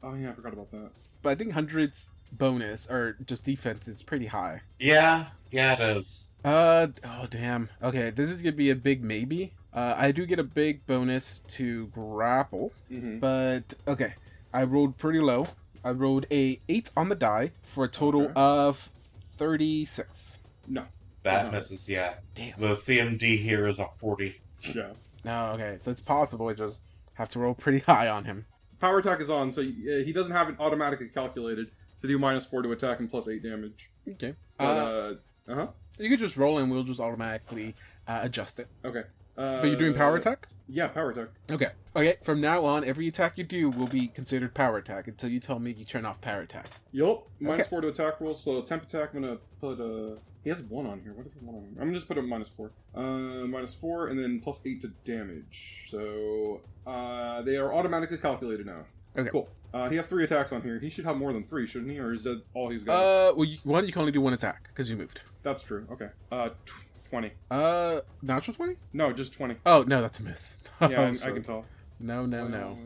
Oh yeah, I forgot about that. But I think hundreds bonus or just defense is pretty high. Yeah, yeah, it is. Uh oh damn. Okay, this is gonna be a big maybe. Uh, I do get a big bonus to grapple. Mm-hmm. But okay, I rolled pretty low. I rolled a eight on the die for a total Okay. of thirty-six. No. That Uh-huh. misses, yeah. Damn. The CMD here is a 40. Yeah. No, okay, so it's possible. I just have to roll pretty high on him. Power attack is on, so uh, he doesn't have it automatically calculated to do minus four to attack and plus eight damage. Okay. But, Uh, uh, uh huh. you could just roll and we'll just automatically uh, adjust it. Okay. Uh, But you're doing power attack. Yeah, power attack. Okay. Okay. From now on, every attack you do will be considered power attack until you tell me you turn off power attack. Yup. Minus Okay. four to attack rolls. So temp attack. I'm gonna put uh He has one on here. What is one on here? I'm gonna just put a minus four. Uh, minus four, and then plus eight to damage. So uh, they are automatically calculated now. Okay. Cool. Uh, he has three attacks on here. He should have more than three, shouldn't he? Or is that all he's got? Uh, well, you, one you can only do one attack because you moved. That's true. Okay. Uh, tw- twenty. Uh, natural twenty? No, just twenty. Oh no, that's a miss. Yeah, I, Oh, I so- can tell. No, no, no.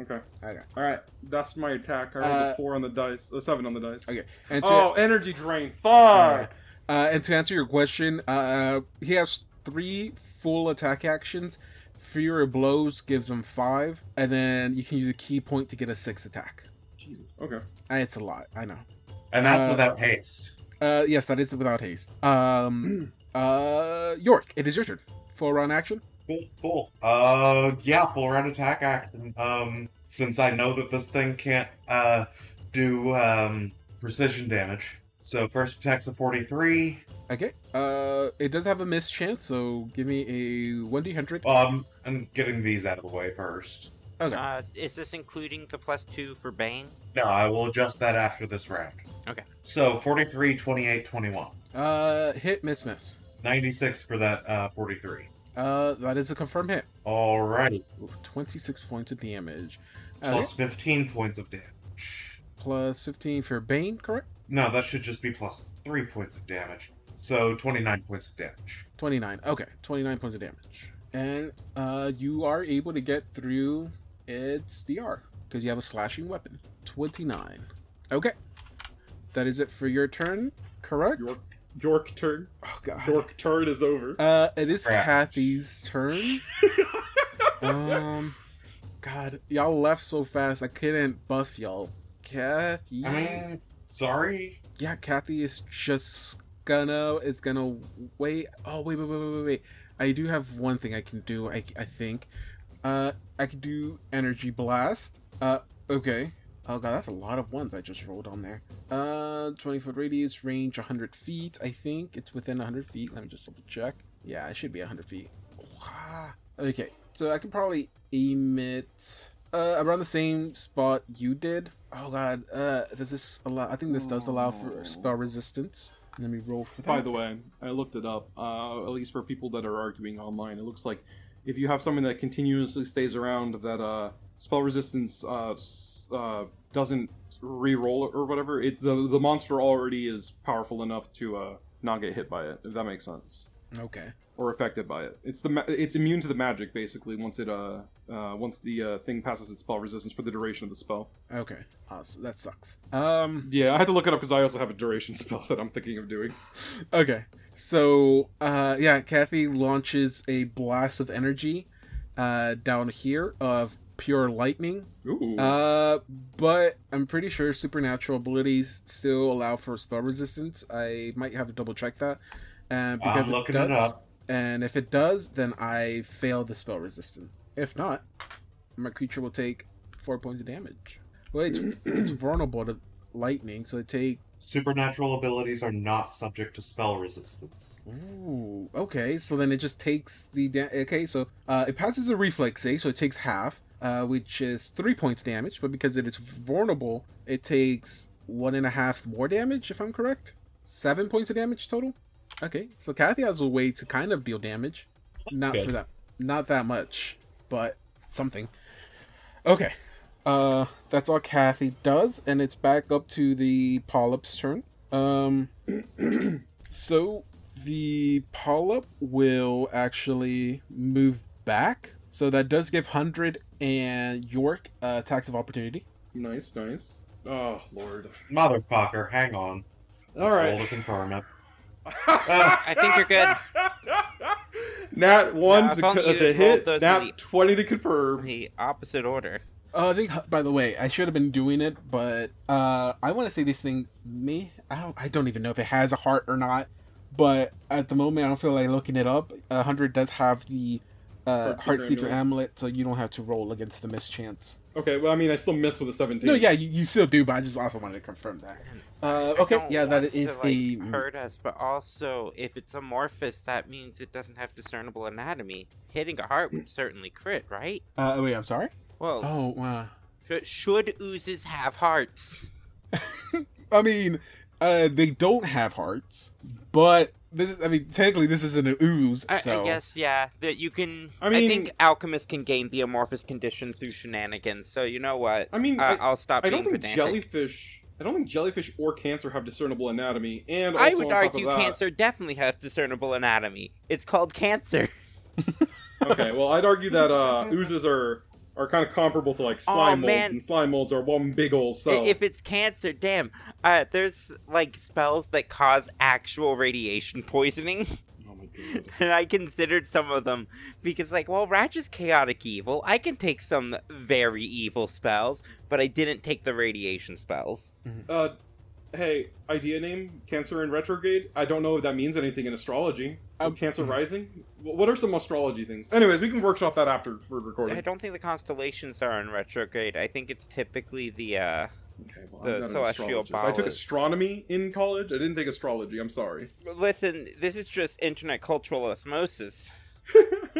Okay. Okay. All right. That's my attack. I rolled Uh, a four on the dice. A seven on the dice. Okay. And to, Oh, energy drain. Fuck. Alright. uh, and to answer your question, uh, he has three full attack actions. Fewer blows gives him five, and then you can use a ki point to get a six attack. Jesus. Okay. It's a lot, I know. And that's Uh, without haste. Uh, yes, that is without haste. Um, uh, York, it is your turn. Full round action. Cool, cool. Uh, yeah, full round attack action. Um, since I know that this thing can't uh do um precision damage, so first attack's a forty-three. Okay. Uh, it does have a miss chance, so give me a one d hundred. Um, I'm getting these out of the way first. Okay. Uh, is this including the plus two for Bane? No, I will adjust that after this round. Okay. So 43, 28, 21. Uh, hit, miss, miss. 96 for that uh 43. Uh, that is a confirmed hit. Alrighty. Ooh, Twenty-six points of damage. Plus Okay. 15 points of damage. Plus fifteen for Bane, correct? No, that should just be plus 3 points of damage. So 29 points of damage. 29. Okay, 29 points of damage. And uh, you are able to get through its DR because you have a slashing weapon. 29. Okay. That is it for your turn, correct? York. York turn. Oh, God. York turn is over. Uh, it is Crap. Kathy's turn. um, God, y'all left so fast I couldn't buff y'all. Kathy. I mean, sorry. yeah, Kathy is just gonna is gonna wait. Oh wait, wait, wait, wait, wait, wait. I do have one thing I can do. I I think, uh, I could do energy blast. Uh, okay. Oh god, that's a lot of ones I just rolled on there. Uh, twenty foot radius, range hundred feet. I think it's within hundred feet. Let me just double check. Yeah, it should be hundred feet. Wow. Okay, so I could probably aim it uh, around the same spot you did. Oh god, uh, does this allow? I think this does allow for spell resistance. Let me roll for that. By the way, I looked it up. Uh, at least for people that are arguing online, it looks like if you have something that continuously stays around, that uh, spell resistance uh, uh, doesn't re-roll or whatever. It the the monster already is powerful enough to uh, not get hit by it. If that makes sense. okay. Or affected by it. It's the ma- it's immune to the magic basically. Once it uh, uh once the uh, thing passes its spell resistance for the duration of the spell. Okay. Awesome. That sucks. Um. Yeah, I had to look it up because I also have a duration spell that I'm thinking of doing. Okay. So, uh, yeah, Kathy launches a blast of energy, uh, down here of pure lightning. Ooh. Uh, but I'm pretty sure supernatural abilities still allow for spell resistance. I might have to double check that. And because I'm looking it it does, up. and if it does, then I fail the spell resistance. If not, my creature will take four points of damage. Well, it's it's vulnerable to lightning, so it takes. Supernatural abilities are not subject to spell resistance. Ooh, okay. So then it just takes the da- okay. So uh, it passes a reflex save, so it takes half, uh, which is three points damage. But because it is vulnerable, it takes one and a half more damage. If I'm correct, seven points of damage total. Okay, so Kathy has a way to kind of deal damage. not good. for that, not that much, but something. Okay, uh, that's all Kathy does, and it's back up to the polyp's turn. Um, so the polyp will actually move back, so that does give Hundred and York uh, attacks of opportunity. Nice, nice. Oh lord. Motherfucker, hang on. All Let's right. roll to confirm it. I think you're good. Nat one Nah, if to, only co- you to hit. rolled Nat the- twenty to confirm. The opposite order. Uh, I think, by the way, I should have been doing it, but uh, I want to say this thing Me, I don't. I don't even know if it has a heart or not. But at the moment, I don't feel like looking it up. A hundred does have the uh, Heart heart Seeker seeker amulet. amulet, so you don't have to roll against the mischance. Okay, well I mean I still miss with a seventeen. No, yeah, you, you still do, but I just also wanted to confirm that. Uh, okay, yeah, that is want is to, like, a. hurt us, but also if it's amorphous, that means it doesn't have discernible anatomy. Hitting a heart would certainly crit, right? Uh, wait, I'm sorry. Well, Oh, uh, sh- should oozes have hearts? I mean, uh, they don't have hearts, but this is, I mean, technically this isn't an ooze, I, so. I guess yeah that you can. I mean, I, think alchemists can gain the amorphous condition through shenanigans. So you know what? I mean, I, I, I'll stop I being don't think pedantic. jellyfish. I don't think jellyfish or cancer have discernible anatomy, and also I would on top argue of that, cancer definitely has discernible anatomy. It's called cancer. Okay, well, I'd argue that uh, oozes are are kind of comparable to like slime molds, man. and slime molds are one big old cell. If it's cancer, damn. Uh, there's like spells that cause actual radiation poisoning, oh my god. and I considered some of them because, like, well, Ratch is chaotic evil. I can take some very evil spells, but I didn't take the radiation spells. Uh, hey, idea name Cancer in retrograde. I don't know if that means anything in astrology. Um, Cancer rising. What are some astrology things? Anyways, we can workshop that after we're recording. I don't think the constellations are in retrograde. I think it's typically the uh Okay, well, the I'm celestial astrologist. I took astronomy in college. I didn't take astrology. I'm sorry. Listen, this is just internet cultural osmosis.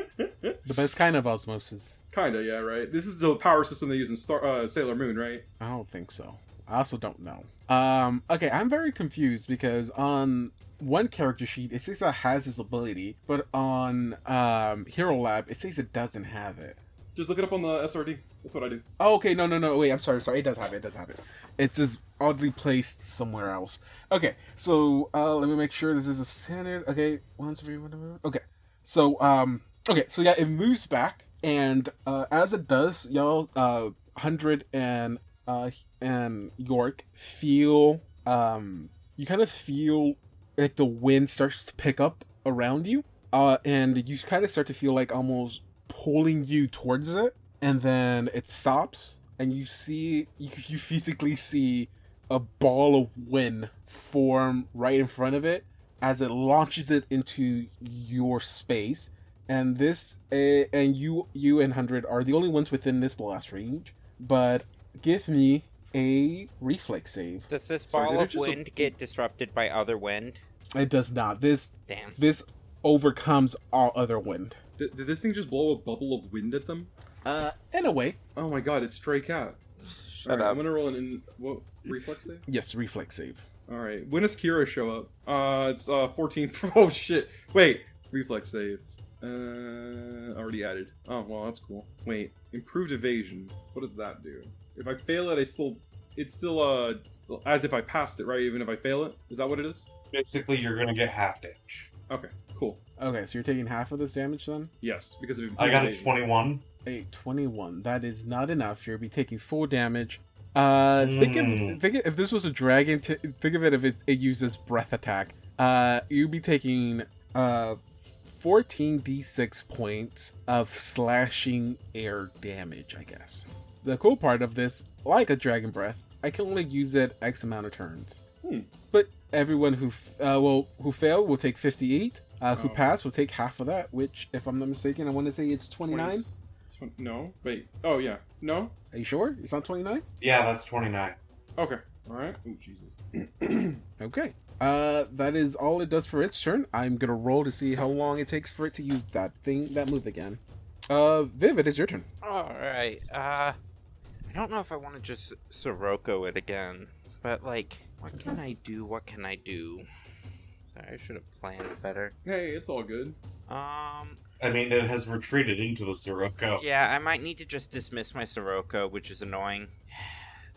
The best kind of osmosis. Kinda, yeah, right. This is the power system they use in Star uh, Sailor Moon, right? I don't think so. I also don't know. Um, okay, I'm very confused because on one character sheet it says it has this ability, but on um Hero Lab it says it doesn't have it. Just look it up on the SRD. That's what I do. Oh, okay, no, no, no. Wait, I'm sorry, sorry. It does have it. It does have it. It's just oddly placed somewhere else. Okay, so uh, let me make sure this is a standard. Okay, once every whatever. Okay, so um, okay, so yeah, it moves back, and uh, as it does, y'all, uh, hundred and uh and York feel um, you kind of feel like the wind starts to pick up around you, uh, and you kind of start to feel like almost pulling you towards it and then it stops and you see you, you physically see a ball of wind form right in front of it as it launches it into your space and this uh, and you you and 100 are the only ones within this blast range but give me a reflex save Does this ball did it of just- wind get disrupted by other wind? it does not this Damn. this overcomes all other wind Did, did this thing just blow a bubble of wind at them? uh in a way Oh my god, it's Stray Cat. Shut Alright, up. I'm gonna roll an in. What? Reflex save? yes reflex save Alright. When does Kira show up? Uh, it's uh 14. Oh shit. Wait. Reflex save. Uh, already added. Oh, well, that's cool. Wait. Improved evasion. What does that do? If I fail it, I still. It's still, uh, as if I passed it, right? Even if I fail it? Is that what it is? Basically, you're gonna get half damage. Okay, cool. okay so you're taking half of this damage then Yes, because of I got a evasion. 21. a 21 that is not enough you'll be taking full damage uh think of Mm. think of, if this was a dragon t- think of it if it, it uses breath attack uh you'd be taking uh 14d6 points of slashing air damage i guess the cool part of this like a dragon breath i can only use it x amount of turns Hmm. but everyone who f- uh well who fail will take 58 uh who Oh. pass will take half of that which if i'm not mistaken i want to say it's 29 20 No? Wait. Oh, yeah. No? Are you sure? It's not 29? Yeah, that's 29. Okay. Alright. Oh, Jesus. Okay. Uh, that is all it does for its turn. I'm gonna roll to see how long it takes for it to use that thing, that move again. Uh, Viv, it is your turn. Alright, uh. I don't know if I want to just Sirocco it again, but like, what can I do? What can I do? Sorry, I should have planned better. Hey, it's all good. Um, I mean, it has retreated into the Sirocco. yeah, I might need to just dismiss my Sirocco, which is annoying.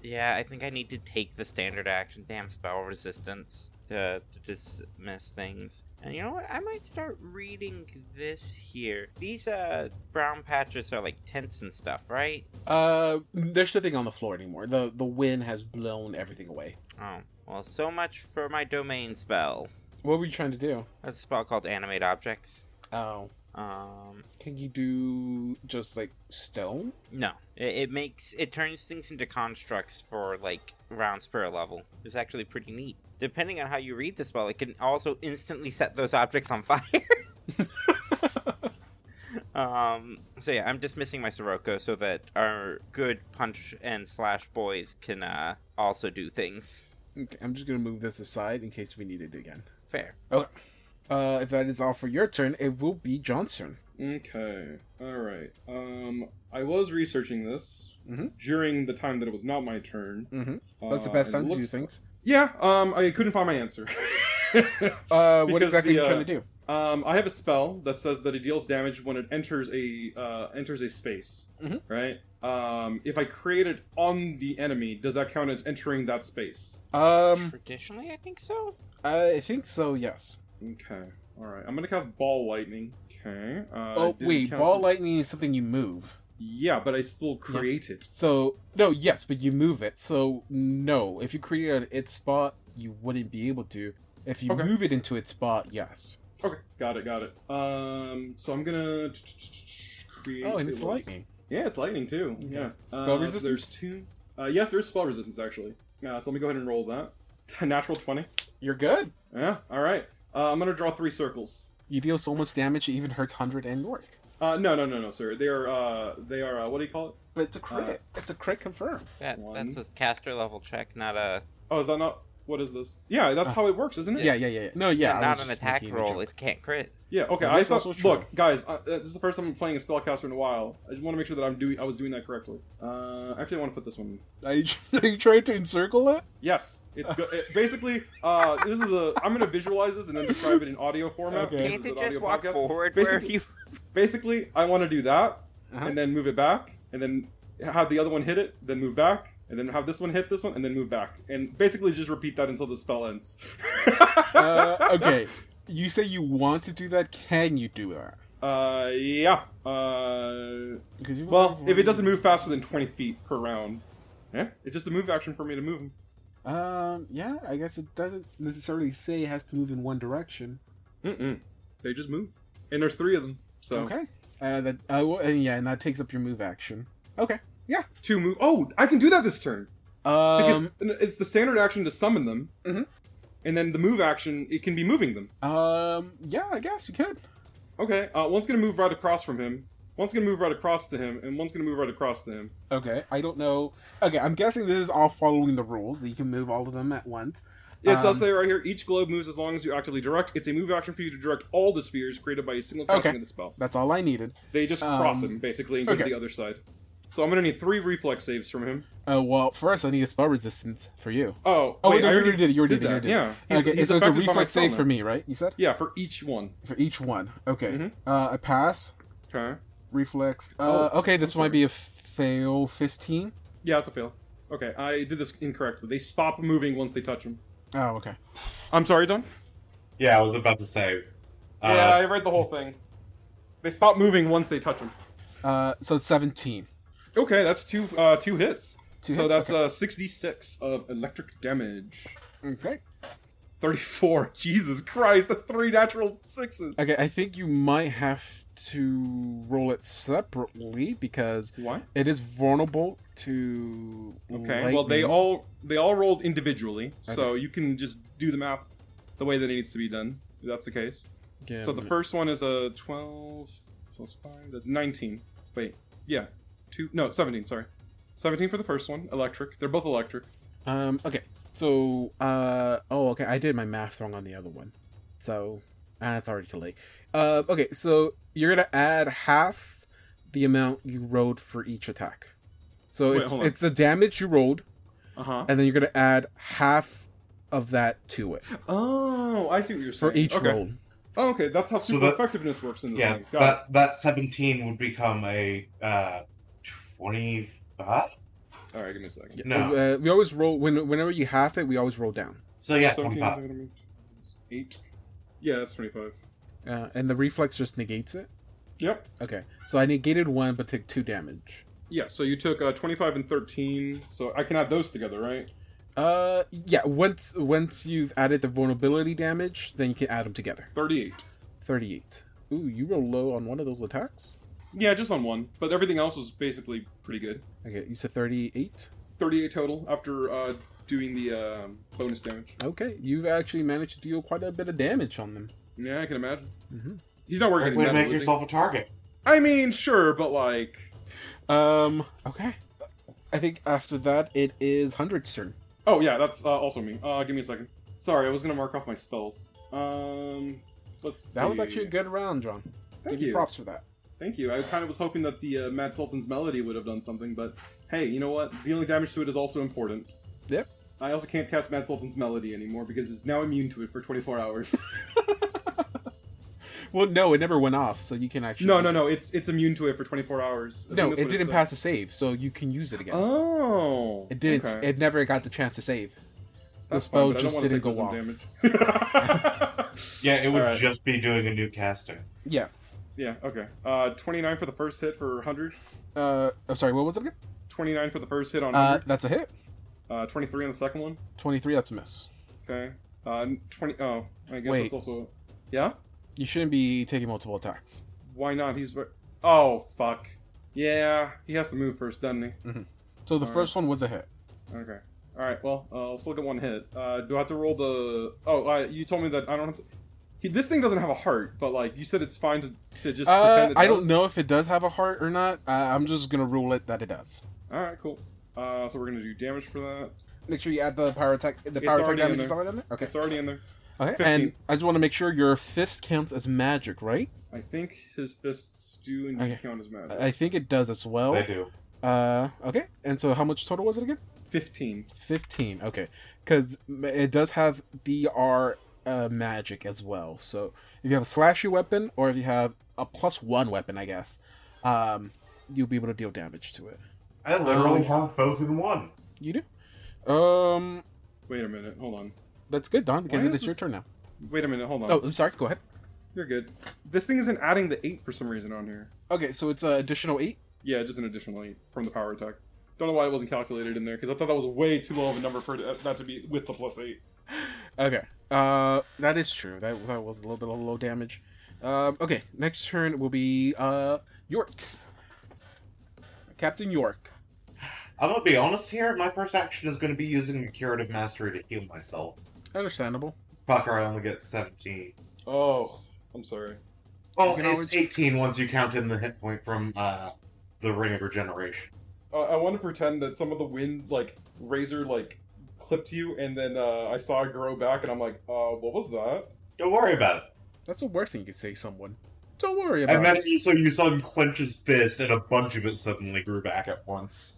Yeah, I think I need to take the standard action. Damn spell resistance to, to dismiss things. And you know what? I might start reading this here. These uh brown patches are like tents and stuff, right? Uh, there's nothing on the floor anymore. The the wind has blown everything away. Oh, well, so much for my domain spell. What were you trying to do? That's a spell called Animate Objects. Oh, Um, can you do just like stone? no, it, it makes it turns things into constructs for like rounds per level. It's actually pretty neat. Depending on how you read the spell, it can also instantly set those objects on fire. um, so yeah, I'm dismissing my Sirocco so that our good punch and slash boys can uh, also do things. Okay, I'm just gonna move this aside in case we need it again. Fair. Okay. Uh, if that is all for your turn, it will be Johnson. Okay. Alright. Um, I was researching this Mhm. during the time that it was not my turn. Mm-hmm. Uh, That's the best and time to do looks- things. Yeah, um, I couldn't find my answer. Uh, what exactly the, are you uh, trying to do? Um, I have a spell that says that it deals damage when it enters a uh, enters a space. Mhm. Right. Um, if I create it on the enemy, does that count as entering that space? Um, Traditionally, I think so. I think so. Yes. Okay. All right. I'm gonna cast ball lightning. Okay. Uh, oh wait, count- ball lightning is something you move. Yeah, but I still create it. So no, yes, but you move it. So no, if you create an it its spot, you wouldn't be able to. If you Okay. move it into its spot, yes. Okay. Got it. Got it. Um. So I'm gonna create. Oh, and it's lightning. Yeah, it's lightning too. Okay. Yeah. Spell Uh, resistance? There's two. Uh, yes, there's spell resistance actually. Yeah. So let me go ahead and roll that. Natural twenty. You're good. Yeah. All right. Uh, I'm gonna draw three circles. You deal so much damage it even hurts hundred and York. Uh, no, no, no, no, sir. They are. Uh, they are. Uh, what do you call it? But it's a crit. it's a crit confirm. That One. that's a caster level check, not a Oh, is that not? What is this? Yeah, that's Uh, how it works, isn't it? Yeah, yeah, yeah. yeah. No, yeah. I not an just attack making a roll. joke. It can't crit. Yeah. Okay. That I is thought. also true. Look, guys. Uh, uh, this is the first time I'm playing a spellcaster in a while. I just want to make sure that I'm doing. I was doing that correctly. Uh, actually, I want to put this one. Are you, are you trying to encircle it? Yes, it's good. It, basically, uh, this is a. I'm gonna visualize this and then describe it in audio format. Okay. This Can't is it an just audio walk podcast. forward Basically- wherever you? Basically, I want to do that Uh-huh. and then move it back, and then have the other one hit it, then move back, and then have this one hit this one, and then move back, and basically just repeat that until the spell ends. Uh, okay. You say you want to do that. Can you do that? Uh, yeah. Uh, you well, if it doesn't move faster than twenty feet per round, yeah, it's just a move action for me to move him. Um, yeah, I guess it doesn't necessarily say it has to move in one direction. Mm-mm. They just move, and there's three of them. So Okay. Uh, that uh, well, and yeah, and that takes up your move action. Okay. yeah, two move. Oh, I can do that this turn Um, because it's the standard action to summon them, mm-hmm. and then the move action it can be moving them. um, yeah, I guess you could. Okay, uh, one's gonna move right across from him. One's gonna move right across to him, and one's gonna move right across to him. Okay, I don't know. Okay, I'm guessing this is all following the rules. You can move all of them at once. It does Um, say right here, each globe moves as long as you actively direct. It's a move action for you to direct all the spheres created by a single casting Okay. of the spell. That's all I needed. They just cross Um, him basically and go okay. to the other side. So I'm gonna need three reflex saves from him. Uh, well, first I need a spell resistance for you. Oh, Oh, wait, wait, no, I you already already did it. You already did, you already did it. Yeah, he's, okay, he's so it's a affected by my reflex save now. for me, right? You said Yeah, for each one. for each one. Okay, Mhm. uh, I pass. Okay. Reflex. Uh, Oh, okay, this might be a fail. Fifteen. Yeah, it's a fail. Okay, I did this incorrectly. They stop moving once they touch him. Oh, okay. I'm sorry, Don. Yeah, I was about to say. Uh, yeah, I read the whole thing. They stop moving once they touch him. Uh, so it's seventeen. Okay, that's two uh, two hits. Two so hits? that's Okay. uh, 66 of electric damage. Okay. 34. Jesus Christ, that's three natural sixes. Okay, I think you might have to roll it separately because Why? it is vulnerable to. Okay. Well, they all they all rolled individually, so you can just do the math the way that it needs to be done. If that's the case. Yeah, So the first one is a 12 plus 5. That's 19. Wait. Yeah. Two No, 17, sorry. 17 for the first one, electric. They're both electric. Um. Okay. So. Uh. Oh. Okay. I did my math wrong on the other one. So. Ah, it's already too late. Uh. Okay. So you're gonna add half the amount you rolled for each attack. So Wait, it's it's the damage you rolled, Uh-huh. and then you're gonna add half of that to it Oh, I see what you're saying. for each okay. roll. Oh, okay, that's how So super that- effectiveness works in this yeah, thing. It. that that seventeen would become a uh, twenty-five. All right, give me a second. No, Uh, we always roll when whenever you half it, we always roll down. so yeah, 17, twenty-five. 8. Yeah, that's 25. Uh, and the reflex just negates it. Yep. Okay, so I negated one, but took two damage. Yeah, so you took uh, 25 and 13, so I can add those together, right? Uh, yeah. Once once you've added the vulnerability damage, then you can add them together. 38. Thirty-eight. Ooh, you roll low on one of those attacks. Yeah, just on one, but everything else was basically pretty good. Okay, you said thirty-eight. 38 total after uh, doing the um, bonus damage. Okay, you've actually managed to deal quite a bit of damage on them. Yeah, I can imagine. Mhm. He's not working Great in way to make yourself a target. I mean, sure, but like, Um. Okay. I think after that it is hundred's turn. oh yeah, that's uh, also me. Uh, give me a second. Sorry, I was gonna mark off my spells. Um, let's. See. That was actually a good round, John. Thank Give you you. props for that. Thank you. I kind of was hoping that the uh, Mad Sultan's melody would have done something, but hey, you know what? Dealing damage to it is also important. Yep. I also can't cast Mad Sultan's Melody anymore because it's now immune to it for 24 hours. Well, no, it never went off, so you can actually. no, no, it. no. It's it's immune to it for 24 hours. I No, it didn't said. pass a save, so you can use it again. Oh, it didn't. okay. It never got the chance to save. The spell fine, but I don't just didn't go off. damage. Yeah, it would Alright. just be doing a new casting. Yeah. yeah. Okay. Uh, 29 for the first hit for 100. Uh, I'm sorry. What was it again? 29 for the first hit on Uh, that's a hit. Uh, 23 on the second one. Twenty-three. That's a miss. Okay. Uh, 20. Oh, I guess Wait. that's also. Yeah. You shouldn't be taking multiple attacks. Why not? He's. Oh fuck. Yeah, he has to move first, doesn't he? So the Alright. first one was a hit. Okay. All right. Well, uh, let's look at one hit. Uh, do I have to roll the? Oh, uh, you told me that I don't have to. He, this thing doesn't have a heart, but like you said, it's fine to, to just Uh, pretend it I don't know if it does have a heart or not. Uh, I'm just gonna rule it that it does. All right, cool. Uh, so we're gonna do damage for that. Make sure you add the power attack. The It's power attack already in damage there. is already in there. Okay. It's already in there. Okay. 15. And I just want to make sure your fist counts as magic, right? I think his fists do indeed Okay. count as magic. I think it does as well. They do. Uh, okay. And so how much total was it again? Fifteen. 15 okay because it does have dr uh, magic as well so if you have a slashy weapon or if you have a plus one weapon i guess um you'll be able to deal damage to it I literally Um, have both in one. you do um Wait a minute. Hold on. That's good don because it is is your turn now Wait a minute. Hold on. oh i'm sorry go ahead You're good. This thing isn't adding the eight for some reason on here. okay so it's an additional eight Yeah, just an additional eight from the power attack. Don't know why it wasn't calculated in there because I thought that was way too low of a number for that to be with the plus eight. okay uh that is true that, that was a little bit of low damage um okay next turn will be uh york's captain york I'm gonna be honest here. My first action is gonna be using the curative mastery to heal myself. Understandable Fucker, I only get 17. Oh, I'm sorry. Well, You can it's always- 18 once you count in the hit point from uh, the Ring of Regeneration. Uh, I want to pretend that some of the wind, like razor, like clipped you, and then uh, I saw it grow back, and I'm like, uh, what was that? Don't worry about it. That's the worst thing you could say, someone. Don't worry I about meant it. you, so you saw him clench his fist, and a bunch of it suddenly grew back at once.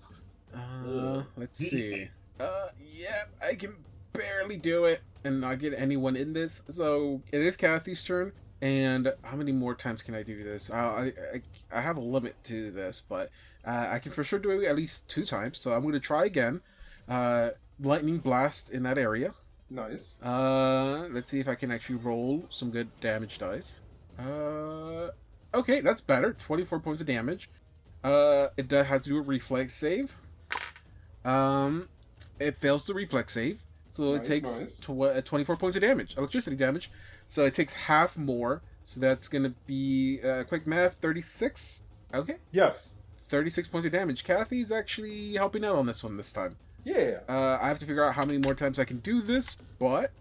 Uh, let's see. Uh, yeah, I can barely do it and not get anyone in this. So it is Kathy's turn. And how many more times can I do this? I, I I have a limit to this, but uh, I can for sure do it at least two times. So I'm going to try again. Uh, lightning blast in that area. Nice. Uh, let's see if I can actually roll some good damage dice. Uh, okay, that's better. 24 points of damage. Uh, it does have to do a reflex save. Um, it fails the reflex save, so it takes nice. tw- uh, 24 points of damage, electricity damage. So it takes half more. So that's gonna be uh, quick math, 36. Okay, Yes. 36 points of damage. Kathy's actually helping out on this one this time. Yeah. Uh, I have to figure out how many more times I can do this, but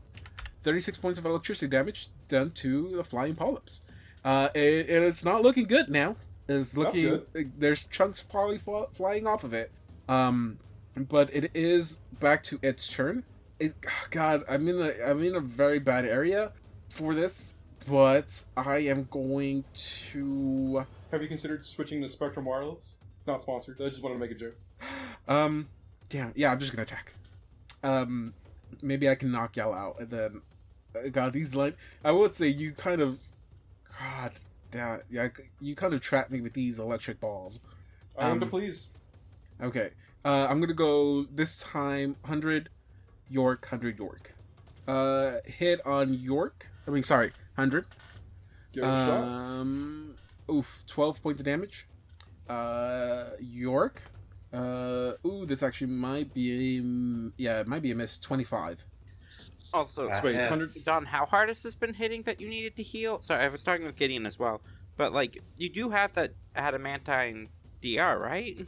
36 points of electricity damage done to the flying polyps. Uh, it, it is not looking good now. It's looking there's chunks probably fl- flying off of it. Um, but it is back to its turn. It, God, I'm in a I'm in a very bad area for this, but I am going to Have you considered switching to Spectrum Wireless? Not sponsored. I just wanted to make a joke. Um, damn. Yeah, I'm just gonna attack. Um, maybe I can knock y'all out, and then, uh, God, these line. I would say you kind of, God, that yeah, you kind of trapped me with these electric balls. I am Um, to please. Okay, uh, I'm gonna go this time. Hundred York, hundred York. Uh, hit on York. I mean, sorry, hundred. Give it a shot. Um, oof, twelve points of damage. Uh, York. Uh, ooh, this actually might be a, yeah, it might be a miss. Twenty-five. Also, That wait, 100 Don, how hard has this been hitting that you needed to heal? Sorry, I was starting with Gideon as well. But, like, you do have that adamantine DR, right?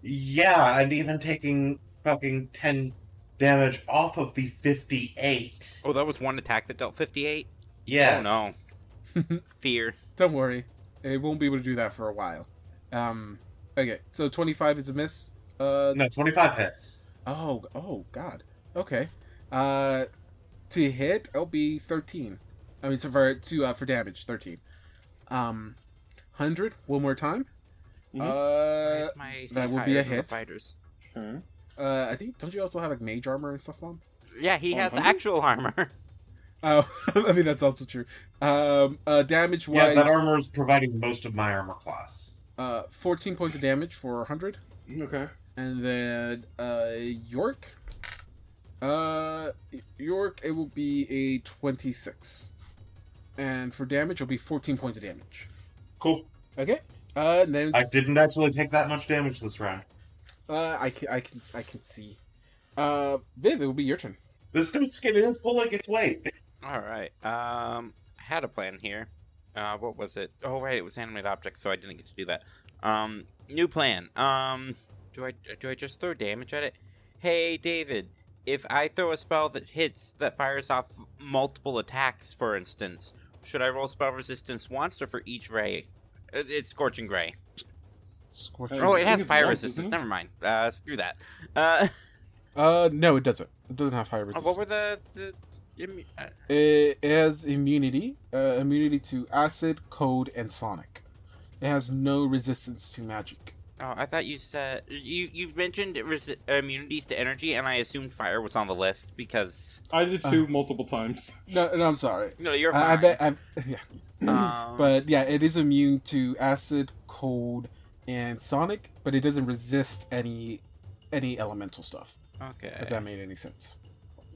Yeah, and even taking fucking 10 damage off of the 58. Oh, that was one attack that dealt 58? Yes. Oh, no. Fear. Don't worry, it won't be able to do that for a while. Um, okay, so twenty-five is a miss. Uh, No, 25 hits. oh, oh, God. Okay. Uh, to hit, it'll be thirteen. I mean, so for to uh, for damage, thirteen. Um, hundred. One more time. Mhm. Why Uh, my AC that will be a hit. Fighters. Okay. Uh, I think don't you also have like mage armor and stuff on? Yeah, he has 100? actual armor. Oh, I mean that's also true. Um, uh, damage was Yeah, that armor is providing most of my armor class. uh, 14 points of damage for 100. Okay. And then uh, York. Uh, York, it will be a 26. And for damage, it'll be 14 points of damage. Cool. Okay. Uh, and then I didn't actually take that much damage this round. Uh, I can, I can, I can see. Uh, Viv, it will be your turn. This dude's skin is pulling its weight. All right. Um, I had a plan here. Uh, what was it? Oh, right, it was animate objects, so I didn't get to do that. Um, new plan. Um, do I do I just throw damage at it? Hey, David. If I throw a spell that hits that fires off multiple attacks, for instance, should I roll spell resistance once or for each ray? Uh, It's scorching ray. Scorching. Uh, Oh, it has fire once, resistance. Never mind. Uh, screw that. Uh, Uh, no, it doesn't. It doesn't have fire oh, resistance. what were the the? immu- uh, It has immunity, uh, immunity to acid, cold, and sonic. It has no resistance to magic. Oh, I thought you said you you mentioned resi- immunities to energy, and I assumed fire was on the list because I did too multiple times. No, no, I'm sorry. no, you're I, I bet. I'm, yeah. Um, But yeah, it is immune to acid, cold, and sonic, but it doesn't resist any any elemental stuff. okay. If that made any sense.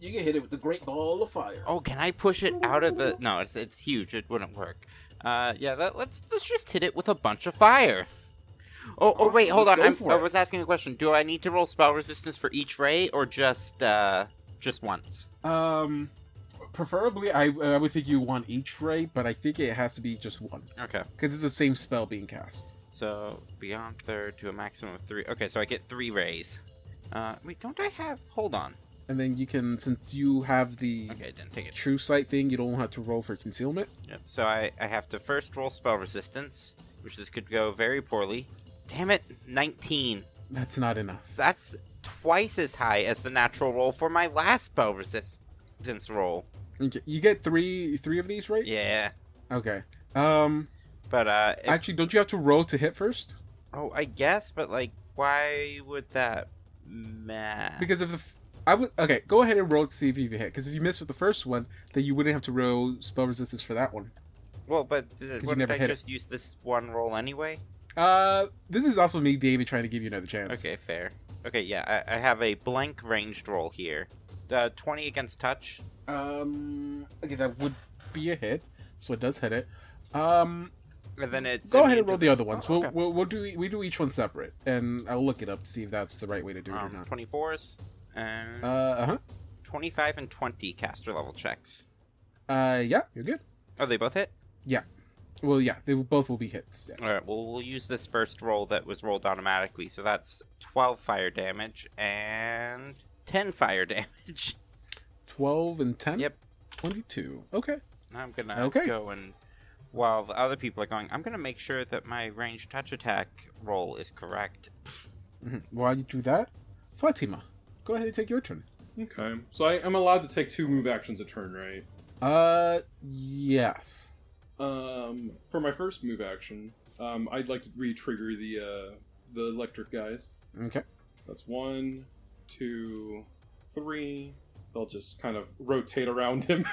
You get hit it with the great ball of fire. Oh, can I push it out of the? No, it's it's huge. It wouldn't work. Uh, yeah. That, let's let's just hit it with a bunch of fire. Oh, oh wait, hold on. I'm, for I was asking a question. Do I need to roll spell resistance for each ray, or just uh just once? Um, preferably, I I would think you want each ray, but I think it has to be just one Okay. because it's the same spell being cast. So beyond third to a maximum of three. Okay, so I get three rays. Uh, wait, don't I have? Hold on. And then you can, since you have the Okay, didn't take it. true sight thing, you don't have to roll for concealment. Yep. So I, I have to first roll spell resistance, which this could go very poorly. Damn it, 19. That's not enough. That's twice as high as the natural roll for my last spell resistance roll. Okay, You get three three of these, right? Yeah. Okay. Um. But uh if- Actually, don't you have to roll to hit first? oh, I guess, but like why would that matter? Because if the f- I would okay, go ahead and roll to see if you hit. Because if you miss with the first one, then you wouldn't have to roll spell resistance for that one. well, but uh, wouldn't I hit it. just use this one roll anyway? Uh, this is also me, David, trying to give you another chance. Okay, fair. Okay, yeah, I, I have a blank ranged roll here. Uh, 20 against touch. Um. Okay, that would be a hit, so it does hit it. Um. And then it's Go ahead and roll the other ones. Oh, We'll, we'll we'll do we do each one separate, and I'll look it up to see if that's the right way to do it or um, not. 24s. And Uh huh. 25 and 20 caster level checks. Uh yeah, you're good. Oh, they both hit? Yeah. Well, yeah, they will, both will be hits. Yeah. Alright, well, we'll use this first roll that was rolled automatically. So that's 12 fire damage and 10 fire damage. Twelve and ten. Yep. Twenty-two. Okay. I'm gonna Okay. go and. While the other people are going, I'm gonna make sure that my ranged touch attack roll is correct. Mhm. While you do that, Fatima, go ahead and take your turn. Okay. So I am allowed to take two move actions a turn, right? Uh, yes. Um, for my first move action, um, I'd like to re-trigger the uh, the electric guys. Okay. That's one, two, three. They'll just kind of rotate around him.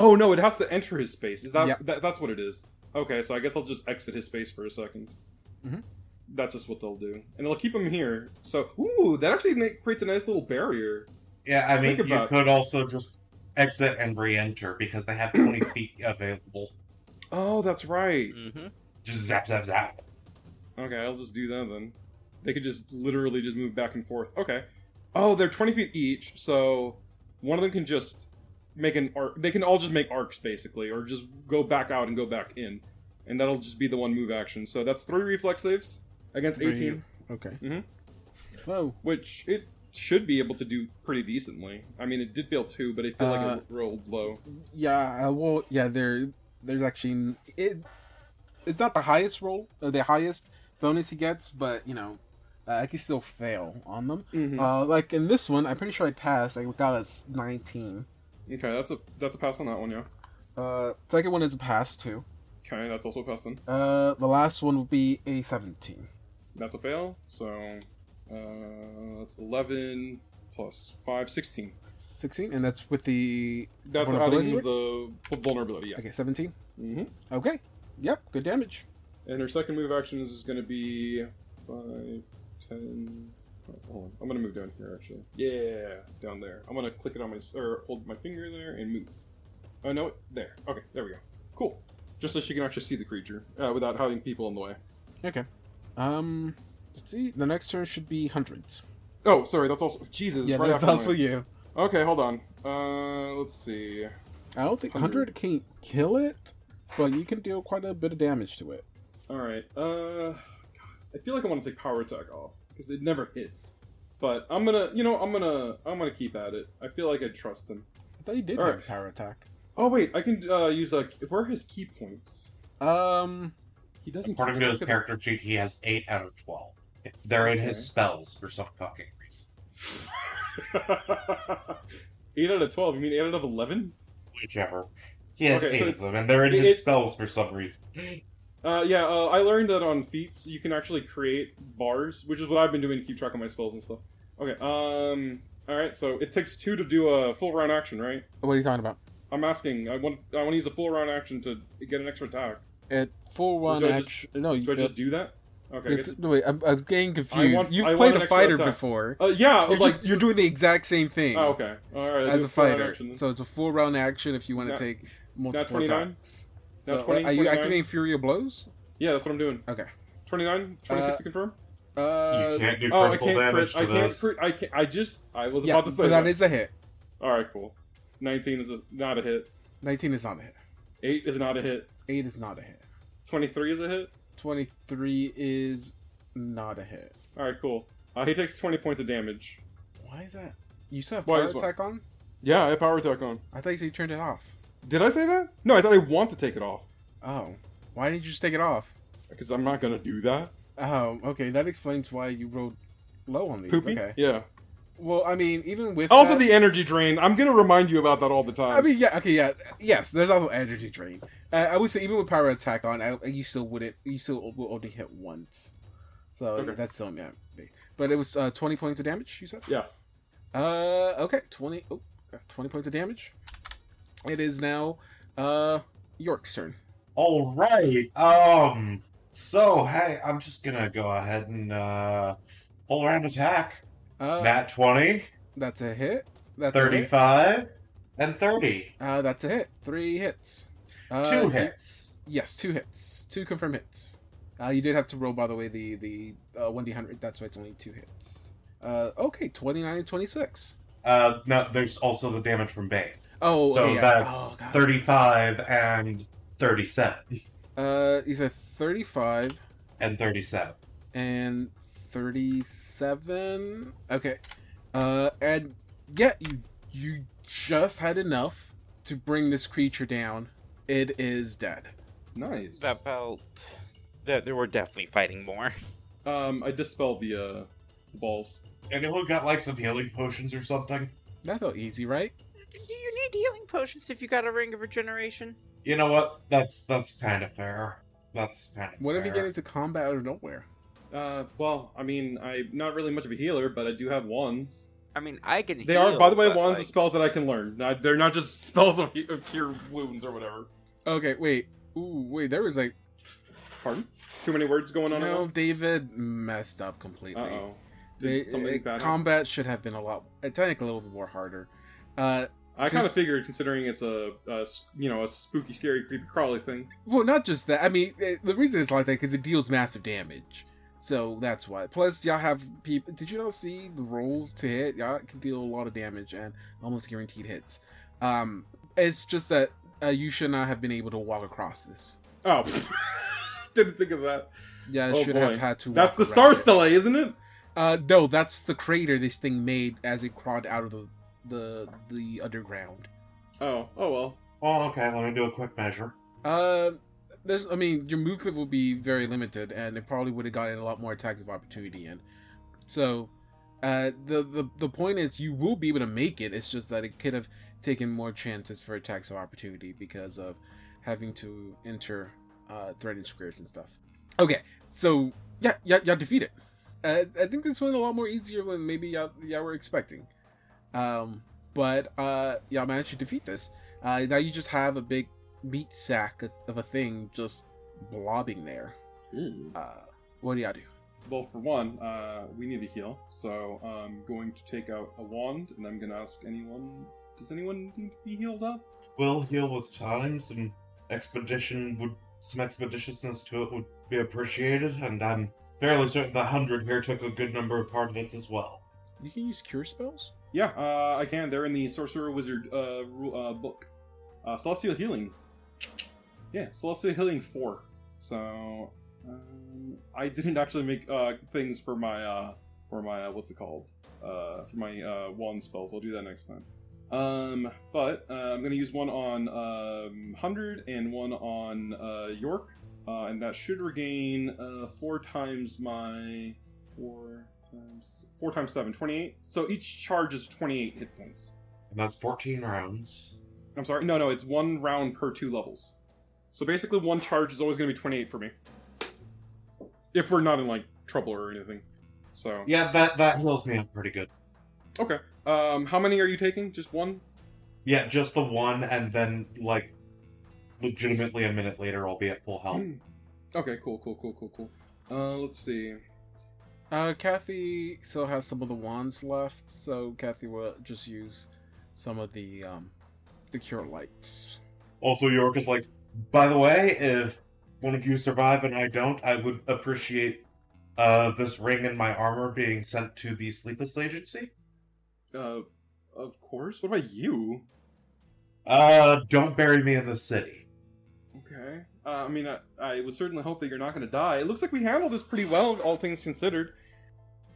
oh no, it has to enter his space. Is that, Yeah. that that's what it is? Okay, so I guess I'll just exit his space for a 2nd Mhm. That's just what they'll do, and they'll keep him here. So, ooh, that actually make, creates a nice little barrier. Yeah, I mean, Think you could also just exit and re-enter because they have 20 feet available. Oh, that's right. Mm-hmm. Just zap, zap, zap. Okay, I'll just do that then. They could just literally just move back and forth. Okay. Oh, they're 20 feet each, so one of them can just make an arc. They can all just make arcs, basically, or just go back out and go back in. And that'll just be the one move action. So that's three reflex saves against 18, Okay. Mhm. Whoa. which it should be able to do pretty decently. I mean, it did fail two, but I feel like Uh, it rolled low. Yeah. uh, Well, yeah. There, there's actually it. It's not the highest roll or the highest bonus he gets, but you know, uh, I can still fail on them. Mhm. Uh, like in this one, I'm pretty sure I passed. I got a 19. Okay, that's a that's a pass on that one, yeah. Uh, second one is a pass too. Okay, that's also a pass then. Uh, the last one would be a 17. That's a fail. So Uh, that's 11 plus 5, 16. 16, and that's with the That's Vulnerability adding the vulnerability, yeah. okay 17. hmm Okay, yep, good damage. And her second move action is going to be 5, 10. Hold on. I'm to move down here, actually. Yeah, down there. I'm to click it on my. or hold my finger there and move. Oh, no, there. Okay, there we go. Cool. Just so she can actually see the creature uh, without having people in the way. Okay, um, let's see. The next turn should be hundreds. Oh, sorry, that's also. Jesus, yeah, right that's also my- you. Okay, hold on. Uh, let's see. I don't think 100 can't kill it, but you can deal quite a bit of damage to it. All right. Uh, God. I feel like I want to take power attack off because it never hits. But I'm gonna, you know, I'm gonna, I'm gonna keep at it. I feel like I trust him. I thought you did All have right. power attack. Oh wait, I can uh, use like where are his ki points? Um, He doesn't. According to his track of character sheet, he has 8 out of 12. They're in his spells for some fucking reason. it. eight out of twelve. You mean eight out of eleven? Whichever. He has Okay, so 8 of them, and they're in his it- spells for some reason. Uh, yeah. Uh, I learned that on feats you can actually create bars, which is what I've been doing to keep track of my spells and stuff. Okay. Um. All right. So it takes two to do a full round action, right? what are you talking about? I'm asking. I want. I want to use a full round action to get an extra attack. At full round run do I just- action. No, you Do I just do that? Okay. It's, no, wait, I'm, I'm getting confused. want- You've I played a fighter attack. before. Uh, yeah. You're, like just- you're doing the exact same thing Oh, okay. All right. As a fighter. action. So it's a full round action if you want to take multiple 29? attacks. Now So, 20, are you 29? activating Flurry of Blows? yeah, that's what I'm doing. Okay. 29, 26 Uh, to confirm. Uh, you can't do Oh, I critical can't damage crit. I to can't crit. I can't. I just. I was yeah, about to say but that. that is a hit. All right, cool. 19 is a, not a hit. 19 is not a hit. 8 is not a hit. 8 is not a hit. 23 is a hit. 23 is not a hit. All right, cool. Uh, he takes 20 points of damage. Why is that? You still have power attack on? Yeah, I have power attack on. I thought you said you turned it off. Did I say that? No, I said I want to take it off Oh. Why didn't you just take it off? because I'm not gonna do that. Oh, okay. That explains why you rolled low on these. Poopy. Okay. Yeah. Well, I mean, even with Also, that- the energy drain. I'm gonna remind you about that all the time. I mean, yeah, okay, yeah, yes. There's also energy drain. Uh, I would say even with power attack on, I, you still wouldn't. You still will only hit once. So Okay. that's still yeah. But it was uh, 20 points of damage. You said. yeah. Uh, okay, 20. Oh, 20 points of damage. It is now uh York's turn. All right. Um. So hey, I'm just gonna go ahead and uh, full round attack. Uh, Nat 20, that's a hit. That's A hit. 35, and 30. Uh, that's a hit. Three hits. Uh, Two you- hits. Yes, two hits. Two confirmed hits. Uh, you did have to roll, by the way, the the uh, 1d100. That's why it's only two hits. Uh, okay, 29 and 26. Uh, no, there's also the damage from Bane. Oh, so yeah. that's oh, 35 and 37. Uh, you said 35 And 37. and 37. Okay. Uh, and yeah, you you just had enough to bring this creature down. It is dead. Nice. That felt. That there were definitely fighting more. Um, I dispelled the uh, the balls. Anyone got like some healing potions or something? That felt easy, right? You need healing potions if you got a ring of regeneration. You know what? That's that's kind of fair. That's kind of What if you get into combat out of nowhere? Uh, well, I mean, I'm not really much of a healer, but I do have wands. I mean, I can. They are, by the way, wands like, are spells that I can learn. Not, they're not just spells of, he- of cure wounds or whatever. Okay, wait. Ooh, wait. There was like Pardon? Too many words going on. at no. once? David messed up completely. Oh. They- something it- bad happen? combat should have been a lot, uh, technically a little bit more harder. Uh, I kind of figured, considering it's a, a you know a spooky, scary, creepy, crawly thing. well, not just that. I mean, it, the reason it's like that because it deals massive damage, so that's why. Plus, y'all have people. Did you not see the rolls to hit? Y'all can deal a lot of damage and almost guaranteed hits. Um, it's just that uh, you should not have been able to walk across this. Oh, didn't think of that. Yeah, Oh, should boy. have had to. That's the Star. Stele, isn't it? Uh, no, that's the crater this thing made as it crawled out of the the the underground. Oh, oh well. Oh, okay. Let me do a quick measure. Uh, there's, I mean, your movement will be very limited, and it probably would have gotten a lot more attacks of opportunity in. So, uh, the the the point is, you will be able to make it. It's just that it could have taken more chances for attacks of opportunity because of having to enter uh threatened squares and stuff. Okay, so yeah, yeah, y'all defeat it. I, I think this went a lot more easier than maybe y'all, y'all were expecting. Um, but uh, y'all managed to defeat this. Uh, now you just have a big meat sack of, of a thing just blobbing there. Uh, what do y'all do? Well, for one, uh, we need to heal, so I'm going to take out a wand, and I'm going to ask anyone: Does anyone need to be healed up? We'll heal with time. Some expedition would, some expeditiousness to it would be appreciated, and I'm fairly certain the hundred here took a good number of part of it as well. You can use cure spells. Yeah, uh, I can. They're in the Sorcerer Wizard uh, uh, book. Uh, Celestial Healing. Yeah, Celestial Healing 4. So, um, I didn't actually make uh, things for my, uh, for my, uh, what's it called? Uh, for my uh, wand spells. I'll do that next time. Um, but uh, I'm going to use one on um, 100 and one on uh, York. Uh, and that should regain uh, four times my four times four times seven, 28. So each charge is 28 hit points. And that's 14 rounds. I'm sorry, no, no, it's one round per two levels. So basically, one charge is always going to be 28 for me. If we're not in like trouble or anything. So Yeah, that that heals me up pretty good. okay. Um, how many are you taking? Just one? Yeah, just the one, and then like legitimately a minute later, I'll be at full health. Okay, cool, cool, cool, cool, cool. Uh, let's see. Uh, Kathy still has some of the wands left, so Kathy will just use some of the um, the cure lights. Also, York is like, by the way, if one of you survive and I don't, I would appreciate uh, this ring and my armor being sent to the Sleepless Agency. Uh, of course. What about you? Uh, don't bury me in the city. Okay. Uh, I mean, I, I would certainly hope that you're not going to die. It looks like we handled this pretty well, all things considered.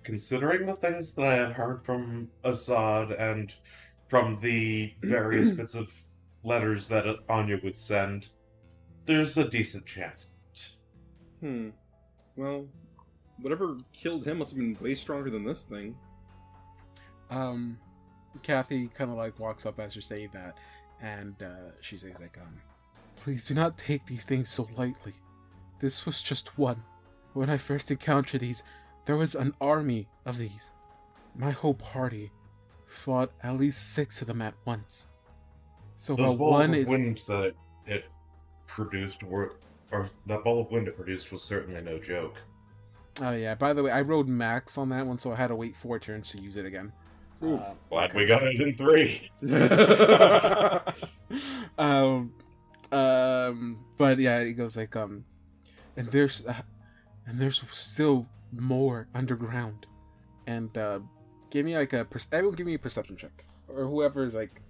Considering the things that I have heard from Assad and from the various bits of letters that Anya would send, there's a decent chance. Hmm. Well, whatever killed him must have been way stronger than this thing. Um, Kathy kind of like walks up as you're saying that, and uh, she says like, um, "Please do not take these things so lightly. This was just one. When I first encountered these, there was an army of these. My whole party fought at least six of them at once. So Those while balls one of is wind that it produced were, or that ball of wind it produced was certainly no joke. oh yeah. By the way, I rode max on that one, so I had to wait four turns to use it again. Oof. Uh, Glad we got it in three. um, um, but yeah, it goes like um, and there's uh, and there's still more underground, and uh, give me like a per- everyone give me a perception check or whoever is like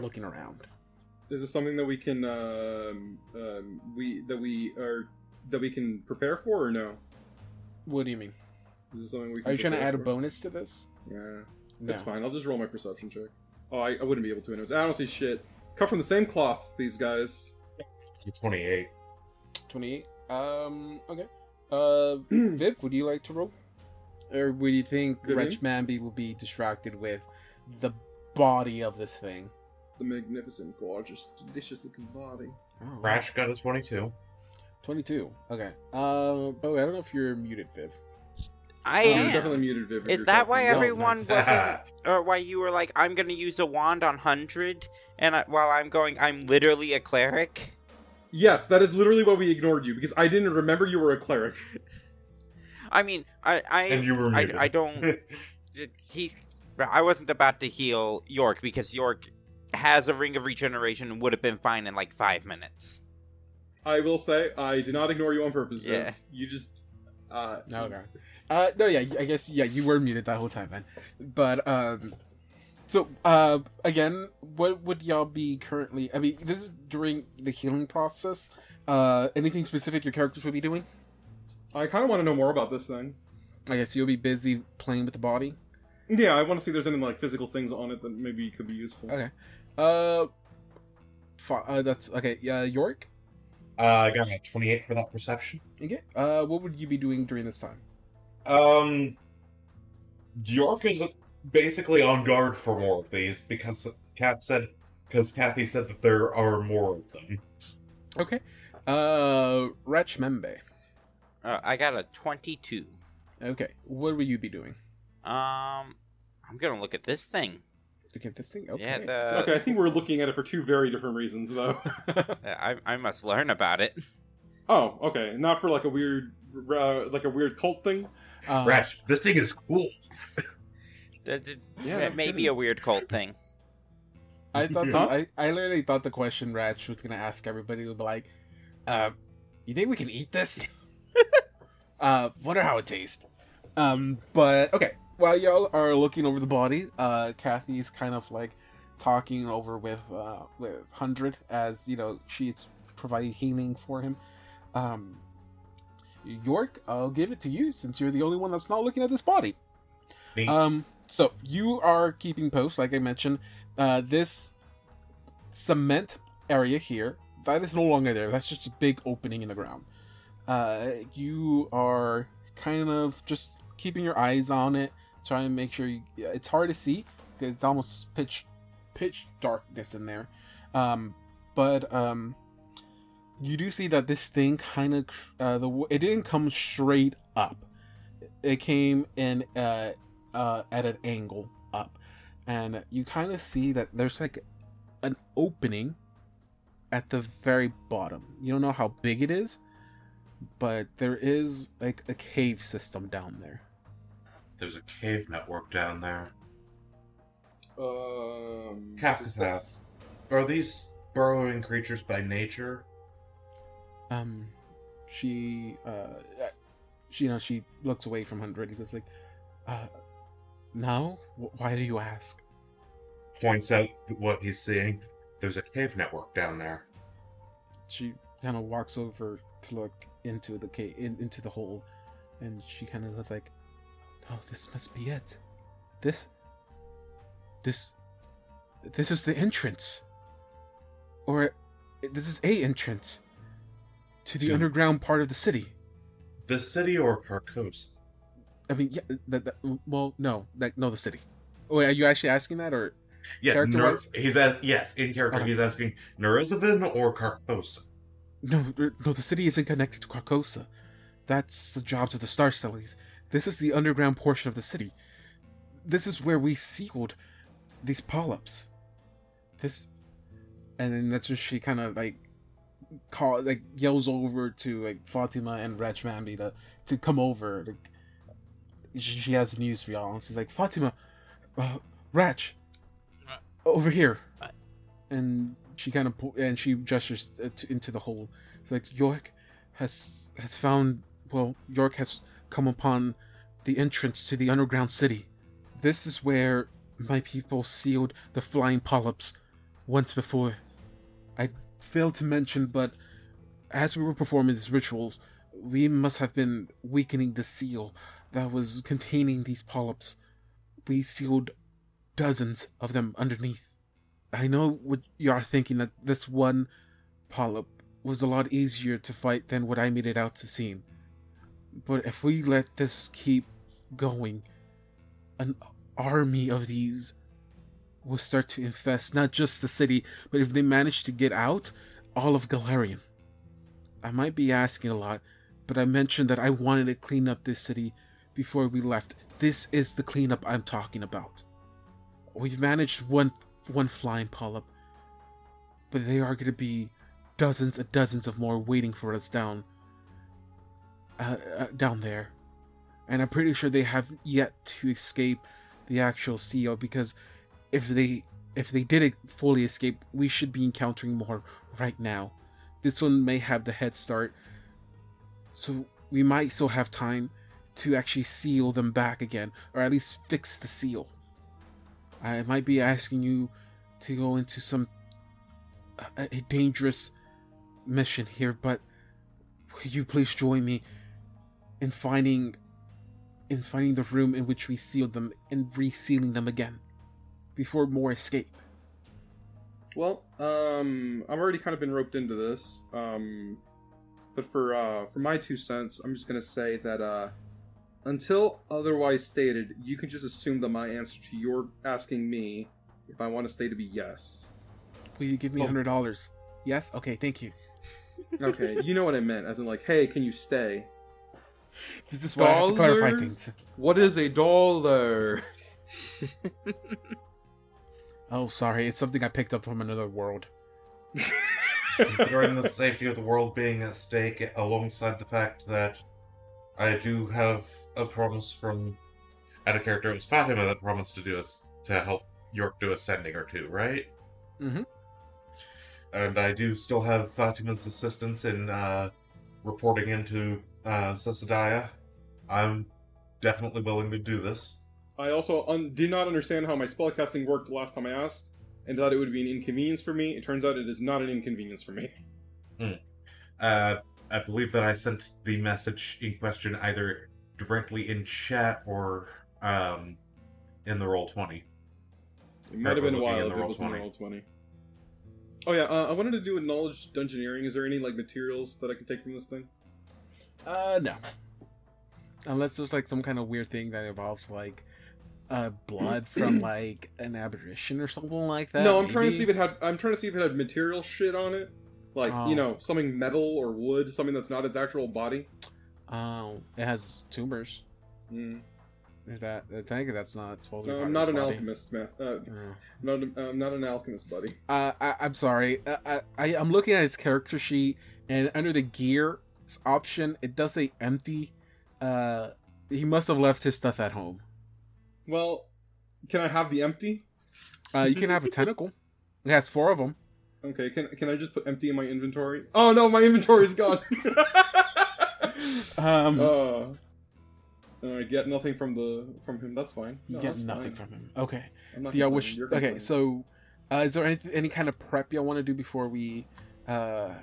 looking around. Is this something that we can um, um, we that we are that we can prepare for or no? What do you mean? Is this something we can Are you trying to add a bonus to this? Yeah, No. that's fine. I'll just roll my perception check. Oh, I, I wouldn't be able to anyways. I don't see shit. Cut from the same cloth, these guys. Twenty-eight. Twenty-eight. Um. Okay. Uh, Viv, would you like to roll, or would you think Vivian? Wretch Manby will be distracted with the body of this thing? The magnificent, gorgeous, delicious-looking body. Oh, Ratch got a twenty-two. 22. Okay. Uh, by the way, I don't know if you're muted, Viv. I Oh, you're am. definitely muted, Viv. Is that why everyone nice. wasn't, or why you were like, I'm gonna use a wand on hundred, and I, while I'm going, I'm literally a cleric. Yes, that is literally why we ignored you because I didn't remember you were a cleric. I mean, I, I, and you were I. I don't. He's. I wasn't about to heal York because York has a ring of regeneration and would have been fine in like five minutes. I will say I did not ignore you on purpose. Viv. Yeah. You just. Uh, no, Okay. Uh, no, yeah, I guess, yeah, you were muted that whole time, man. But, um, so, uh, again, what would y'all be currently, I mean, this is during the healing process. Uh, anything specific your characters would be doing? I kind of want to know more about this thing. I guess you'll be busy playing with the body. Yeah, I want to see if there's any like physical things on it that maybe could be useful. Okay. Uh, fi- uh that's, okay, yeah, York? Uh, I got a twenty-eight for that perception. Okay. Uh, what would you be doing during this time? Um, York is basically on guard for more of these because Kat said because Kathy said that there are more of them. Okay. Uh, Wretch Membe. Uh, I got a twenty-two. Okay, what will you be doing? Um, I'm gonna look at this thing. Look at this thing. Okay. Yeah, the okay, I think we're looking at it for two very different reasons, though. I I must learn about it. oh, okay, not for like a weird, uh, like a weird cult thing. Um, Ratch, this thing is cool. D- d- Yeah, it no may be a weird cult thing. I thought the, I, I literally thought the question Ratch was gonna ask everybody would be like, uh, you think we can eat this? uh, wonder how it tastes. Um, but okay, while y'all are looking over the body, uh, Kathy's kind of like talking over with uh with Hundred as you know she's providing healing for him. Um, York, I'll give it to you since you're the only one that's not looking at this body. Neat. Um, so you are keeping post, like I mentioned. Uh, this cement area here, that is no longer there. That's just a big opening in the ground. Uh, you are kind of just keeping your eyes on it, trying to make sure you, it's hard to see because it's almost pitch pitch darkness in there. Um, but um, you do see that this thing kind of uh, the it didn't come straight up. It came in uh, uh, at an angle up, and you kind of see that there's like an opening at the very bottom. You don't know how big it is, but there is like a cave system down there. There's a cave network down there. Um, Capitath, are these burrowing creatures by nature? Um, she uh, she you know she looks away from Hundred. He goes like, uh, no. Wh- Why do you ask? Points out what he's seeing. There's a cave network down there. she kind of walks over to look into the cave in, into the hole and she kind of was like oh this must be it this this this is the entrance or this is a entrance to the To- underground part of the city The city or Carcosa? i mean yeah that, that, well no like no the city oh wait, are you actually asking that or Yeah, Ner- he's as yes in character. Uh-huh. He's asking Nerizavin or Carcosa. No, no, the city isn't connected to Carcosa. That's the jobs of the Star Steles. This is the underground portion of the city. This is where we sealed these polyps. This, and then that's when she kind of like call like yells over to like Fatima and Rajmambi to to come over. Like she she has news for y'all, and she's like Fatima, uh, Raj, over here, and she kind of pu- and she gestures to, into the hole. It's like York has has found. Well, York has come upon the entrance to the underground city. This is where my people sealed the flying polyps once before. I failed to mention, but as we were performing these rituals, we must have been weakening the seal that was containing these polyps. We sealed dozens of them underneath. I know what you are thinking that this one polyp was a lot easier to fight than what I made it out to seem. But if we let this keep going, an army of these will start to infest not just the city, but if they manage to get out, all of Galarian. I might be asking a lot, but I mentioned that I wanted to clean up this city before we left. This is the cleanup I'm talking about. We've managed one one flying polyp, but there are going to be dozens and dozens of more waiting for us down uh, uh, down there, and I'm pretty sure they have yet to escape the actual CEO because if they if they did fully escape, we should be encountering more right now. This one may have the head start, so we might still have time to actually seal them back again, or at least fix the seal. I might be asking you to go into some a, a dangerous mission here, but will you please join me in finding in finding the room in which we sealed them and resealing them again before more escape? Well, um, I've already kind of been roped into this. Um, but for uh, for my two cents, I'm just gonna say that uh, until otherwise stated, you can just assume that my answer to your asking me if I want to stay to be yes. Will you give me a hundred dollars? Yes. Okay. Thank you. Okay, you know what I meant, as in like, hey, can you stay? This is why I have to clarify things. What is a dollar? Oh, sorry. It's something I picked up from another world. Considering the safety of the world being at stake, alongside the fact that I do have a promise from at a character it was Fatima that promised to do us to help York do a sending or two, right? Mm-hmm. And I do still have Fatima's assistance in uh, reporting into uh. I'm definitely willing to do this. I also un- did not understand how my spellcasting worked last time I asked, and thought it would be an inconvenience for me. It turns out it is not an inconvenience for me. Uh, I believe that I sent the message in question either directly in chat or um, in the roll twenty. It might have been a while in if the it was in the Roll20. roll twenty. Oh yeah, uh, I wanted to do a knowledge dungeoneering. Is there any like materials that I can take from this thing? Uh, no. Unless there's like some kind of weird thing that involves like uh blood from like an aberration or something like that. no, I'm trying to see if it had. I'm trying to see if it had material shit on it, like Oh. you know something metal or wood, something that's not its actual body. Oh, it has tumors. Mm. Is that? I think that's not supposed to be. No, I'm not an body. alchemist, man. Uh, Oh. not I'm not an alchemist, buddy. Uh, I, I'm sorry. Uh, I, I, I'm looking at his character sheet, and under the gear option, it does say empty. Uh, he must have left his stuff at home. Well, can I have the empty? Uh, you can have a tentacle. It has four of them. Okay, can can I just put empty in my inventory? Oh no, my inventory is gone. Um, uh, I get nothing from the from him. That's fine. you get nothing fine. from him. Okay. I'm not Do y'all wish? Okay, so uh, is there any any kind of prep y'all want to do before we uh,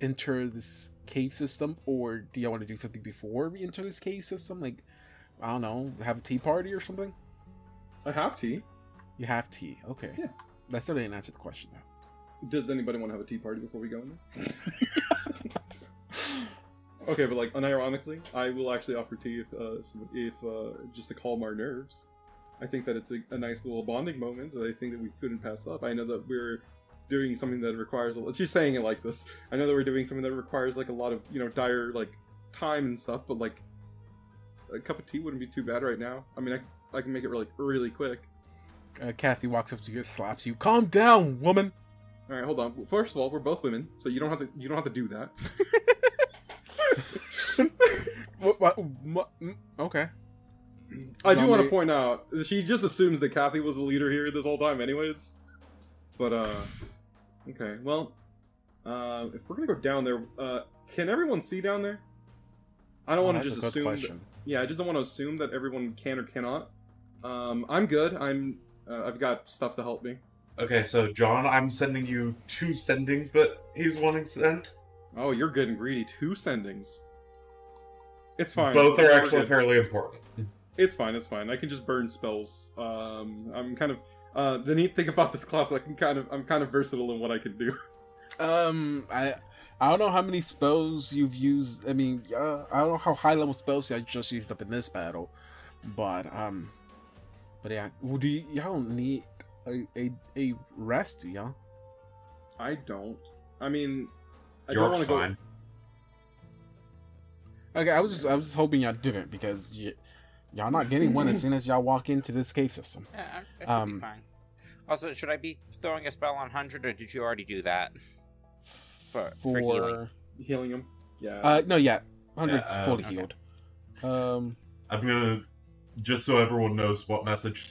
enter this cave system, or do y'all want to do something before we enter this cave system? Like, I don't know, have a tea party or something. I have tea. You have tea. Okay. Yeah. That still didn't answer the question though. Does anybody want to have a tea party before we go in there? okay, but like unironically, I will actually offer tea if uh, if uh, just to calm our nerves. I think that it's a, a nice little bonding moment that I think that we couldn't pass up. I know that we're doing something that requires a lot. She's saying it like this. I know that we're doing something that requires like a lot of you know dire like time and stuff, but like a cup of tea wouldn't be too bad right now. I mean, I I can make it really really quick. Uh, Kathy walks up to you, slaps you. Calm down, woman. All right, hold on. First of all, we're both women, so you don't have to you don't have to do that. What? what, what mm, okay. I do want to point out she just assumes that Kathy was the leader here this whole time, anyways. But uh, okay. Well, uh, if we're gonna go down there, uh, can everyone see down there? I don't want to Oh, just assume. That, yeah, I just don't want to assume that everyone can or cannot. Um, I'm good. I'm. Uh, I've got stuff to help me. Okay, so John, I'm sending you two sendings that he's wanting sent. Oh, you're good and greedy. Two sendings. It's fine. Both are actually good. fairly important. It's fine. It's fine. I can just burn spells. Um, I'm kind of. Uh, the neat thing about this class, I can kind of. I'm kind of versatile in what I can do. Um, I I don't know how many spells you've used. I mean, uh, I don't know how high level spells I just used up in this battle, but um, but yeah, well, do y- y'all need a, a a rest? Y'all? I don't. I mean, I don't want to go. fine. Okay, I was just I was just hoping y'all didn't because y- y'all not getting one as soon as y'all walk into this cave system. Yeah, that should Um, be fine. Also, should I be throwing a spell on hundred, or did you already do that? For- for healing. Healing him. Yeah. uh no yeah, hundreds Yeah, uh, fully okay. healed. Um, I'm gonna just so everyone knows what message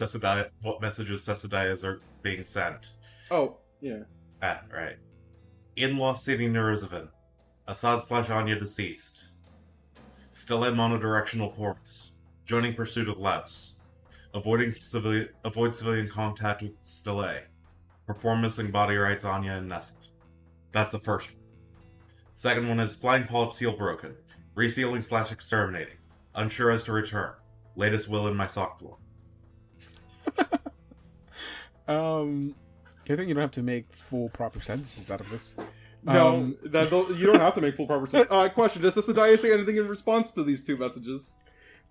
what messages Sesadaias are being sent. oh, yeah. Ah, right. In Lost City, Nurizavin. Assad slash Anya deceased. Still in monodirectional portals. Joining pursuit of Laos. Avoiding civilian avoid civilian contact with Stille. Perform missing body rights Anya and Nestle. That's the first one. Second one is flying polyp seal broken. Resealing slash exterminating. Unsure as to return. Latest will in my sock drawer. um, I think you don't have to make full proper sentences out of this. No, Um, that you don't have to make full proper sense. Uh, question: Does the Sisadaya say anything in response to these two messages?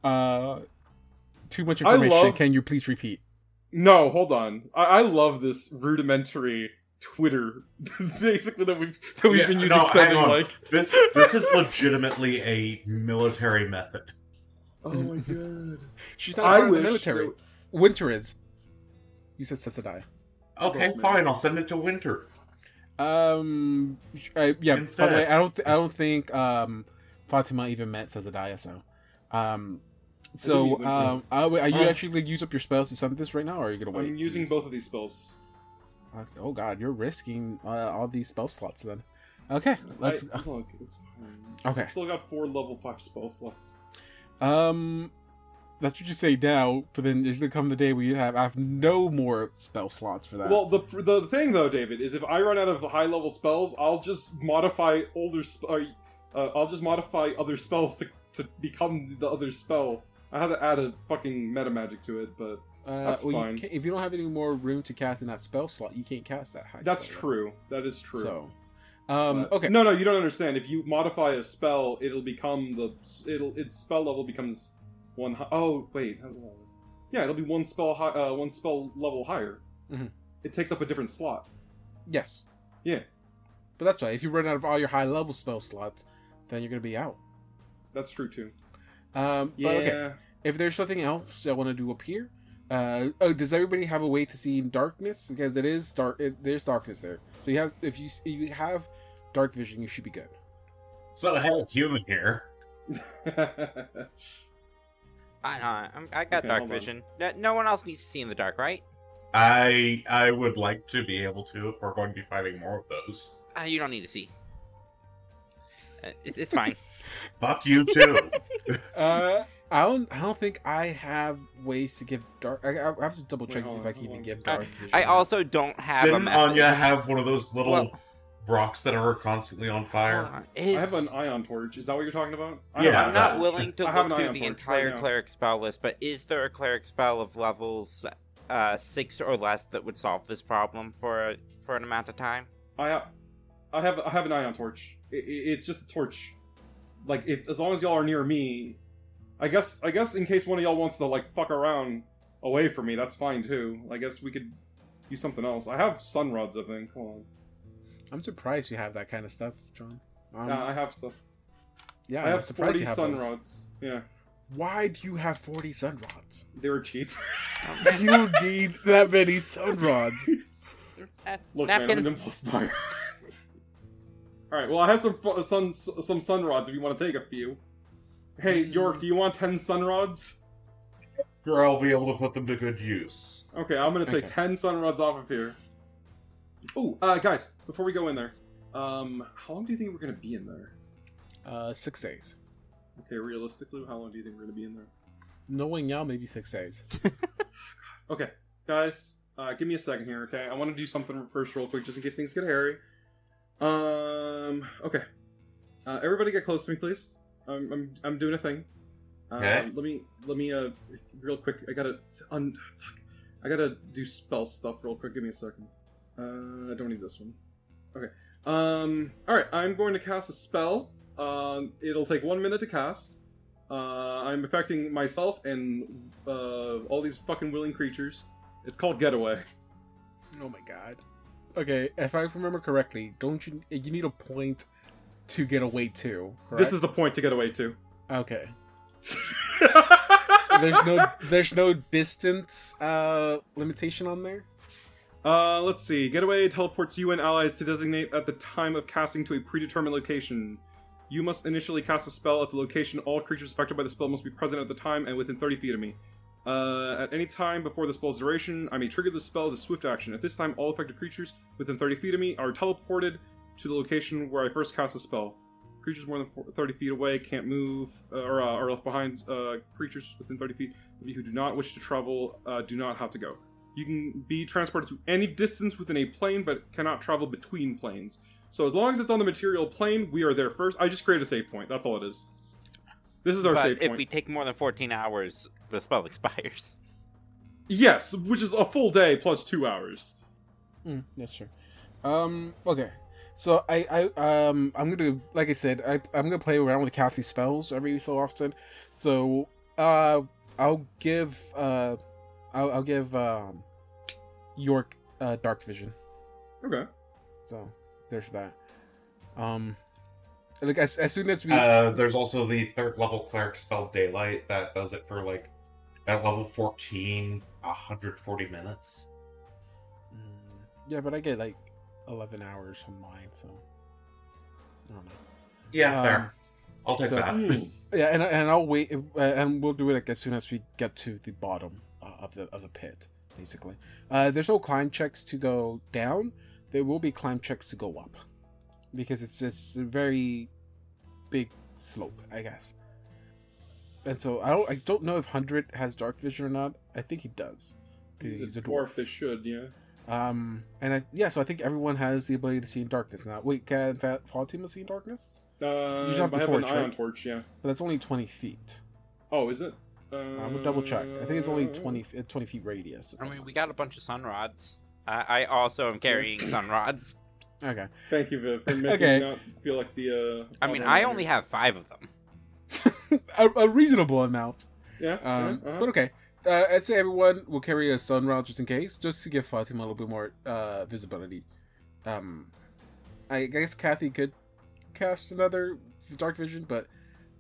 Uh, too much information. love- Can you please repeat? No, hold on. I, I love this rudimentary Twitter, basically that we've that we've Yeah, been using no, sending like. This this is legitimately a military method. Oh my god. She's not I part of the military. there- Winter is. You said Sesadai. Okay, fine. I'll send it to Winter. Um, I, yeah. By the way, I don't. Th- I don't think um, Fatima even met Sesadaya. So, um, so meet Winter. um, are, are you Oh. actually going to use up your spells to summon this right now, or are you gonna wait? I'm using use- both of these spells. Okay, Oh God, you're risking uh, all these spell slots then. Okay, let's. I, look, it's fine. Okay. I've still got four level five spells left. Um, that's what you say now, but then there's gonna come the day where you have I have no more spell slots for that. Well, the the thing though, David, is if I run out of high level spells, I'll just modify older. Sp- uh, uh, I'll just modify other spells to to become the other spell. I had to add a fucking meta magic to it, but uh, that's well, fine. can't- if you don't have any more room to cast in that spell slot, you can't cast that high. that's true. That is true. So, um, okay, No, no, you don't understand. If you modify a spell, it'll become the it'll its spell level becomes one. Hi- oh wait, how's it level? yeah, it'll be one spell high, uh, one spell level higher. Mhm. It takes up a different slot. yes, Yeah, but that's right. If you run out of all your high level spell slots, then you're gonna be out. that's true too. Um, Yeah. okay. If there's something else I want to do up here, uh, oh, does everybody have a way to see in darkness? Because it is dark. It, there's darkness there. So you have, if you you have dark vision, you should be good. So I have human here. I know. I'm, I got Okay, dark vision. No, no one else needs to see in the dark, right? I I would like to be able to if we're going to be fighting more of those. Uh, you don't need to see. Uh, it, it's fine. Fuck you too. Uh, I don't. I don't think I have ways to give dark. I, I have to double check Wait, to see if I can even give dark vision. I also don't have a Didn't method. Anya have one of those little Well- rocks that are constantly on Hold fire? on, I have an ioun torch. Is that what you're talking about? I Yeah, I'm not ion willing to look through the entire right cleric spell list, but is there a cleric spell of levels uh, six or less that would solve this problem for a, for an amount of time? I have, I have, I have an ioun torch. I i it's just a torch. Like, if as long as y'all are near me, I guess, I guess in case one of y'all wants to like fuck around away from me, that's fine too. I guess we could use something else. I have sun rods, I think. Hold on. I'm surprised you have that kind of stuff, John. Um, yeah, I have stuff. yeah, I I'm have forty have sun those. rods. Yeah, Why do you have 40 sun rods? they were cheap. you need that many sun rods. Uh, Look, man, I'm an impulse buyer. All right. Well, I have some fu- sun some sun rods. If you want to take a few. Hey, York, do you want ten sun rods? Sure, I'll be able to put them to good use. Okay, I'm gonna take Okay. ten sun rods off of here. Oh, uh, guys, before we go in there, um, how long do you think we're gonna be in there? Uh, six days. Okay, realistically, how long do you think we're gonna be in there? Knowing y'all, maybe six days. Okay, guys, uh, give me a second here. Okay, I want to do something first, real quick, just in case things get hairy. Um, okay, uh, everybody, get close to me, please. I'm I'm, I'm doing a thing. Um, Okay. Let me let me uh real quick. I gotta un. Fuck. I gotta do spell stuff real quick. Give me a second. Uh, I don't need this one. Okay. Um. All right. I'm going to cast a spell. Um. It'll take one minute to cast. Uh, I'm affecting myself and uh, all these fucking willing creatures. It's called Getaway. Oh my god. Okay, if I remember correctly, don't you you need a point to get away to? Correct? This is the point to get away to. okay. There's no there's no distance uh limitation on there. Uh, let's see. Getaway teleports you and allies to designate at the time of casting to a predetermined location. You must initially cast a spell at the location. All creatures affected by the spell must be present at the time and within 30 feet of me. Uh, at any time before the spell's duration, I may trigger the spell as a swift action. At this time, all affected creatures within 30 feet of me are teleported to the location where I first cast the spell. Creatures more than four- 30 feet away can't move uh, or uh, are left behind. Uh, creatures within 30 feet who do not wish to travel uh, do not have to go. You can be transported to any distance within a plane, but cannot travel between planes. So as long as it's on the material plane, we are there first. I just created a save point. That's all it is. This is our but save if point. If we take more than 14 hours, the spell expires. Yes, which is a full day plus two hours. Mm, that's true. Um. Okay. So I I um I'm gonna like I said I I'm gonna play around with Kathy's spells every so often. So uh I'll give uh I'll, I'll give um York uh dark vision. Okay. So there's that. Um. Like as, as soon as we Uh, there's also the third level cleric spell Daylight that does it for like at level 14, 140 minutes. Mm, yeah, but I get like eleven hours from mine, so I don't know. Yeah, Um, fair. I'll take so- that. Yeah, and and I'll wait, uh, and we'll do it like as soon as we get to the bottom of the of the pit, basically. Uh, there's no climb checks to go down. There will be climb checks to go up, because it's just a very big slope, I guess. And so I don't I don't know if hundred has dark vision or not. I think he does. 'cause He's a dwarf. They should, yeah. Um, and I yeah, so I think everyone has the ability to see in darkness now. Wait, can that fall team see in darkness? Uh, just have the I have torch, an ioun right? torch, yeah. But that's only twenty feet. Oh, is it? Uh, I'm gonna double check. I think it's only 20, uh, 20 feet radius. I mean, we got a bunch of sun rods. I, I also am carrying sun rods. Okay. Thank you, Viv, for making Okay. me not feel like the. Uh, I mean, I only here. have five of them. a, a reasonable amount. Yeah. Um, yeah, uh-huh. But okay. Uh, I'd say everyone will carry a sun rod just in case, just to give Fatima a little bit more uh, visibility. Um, I guess Kathy could cast another dark vision, but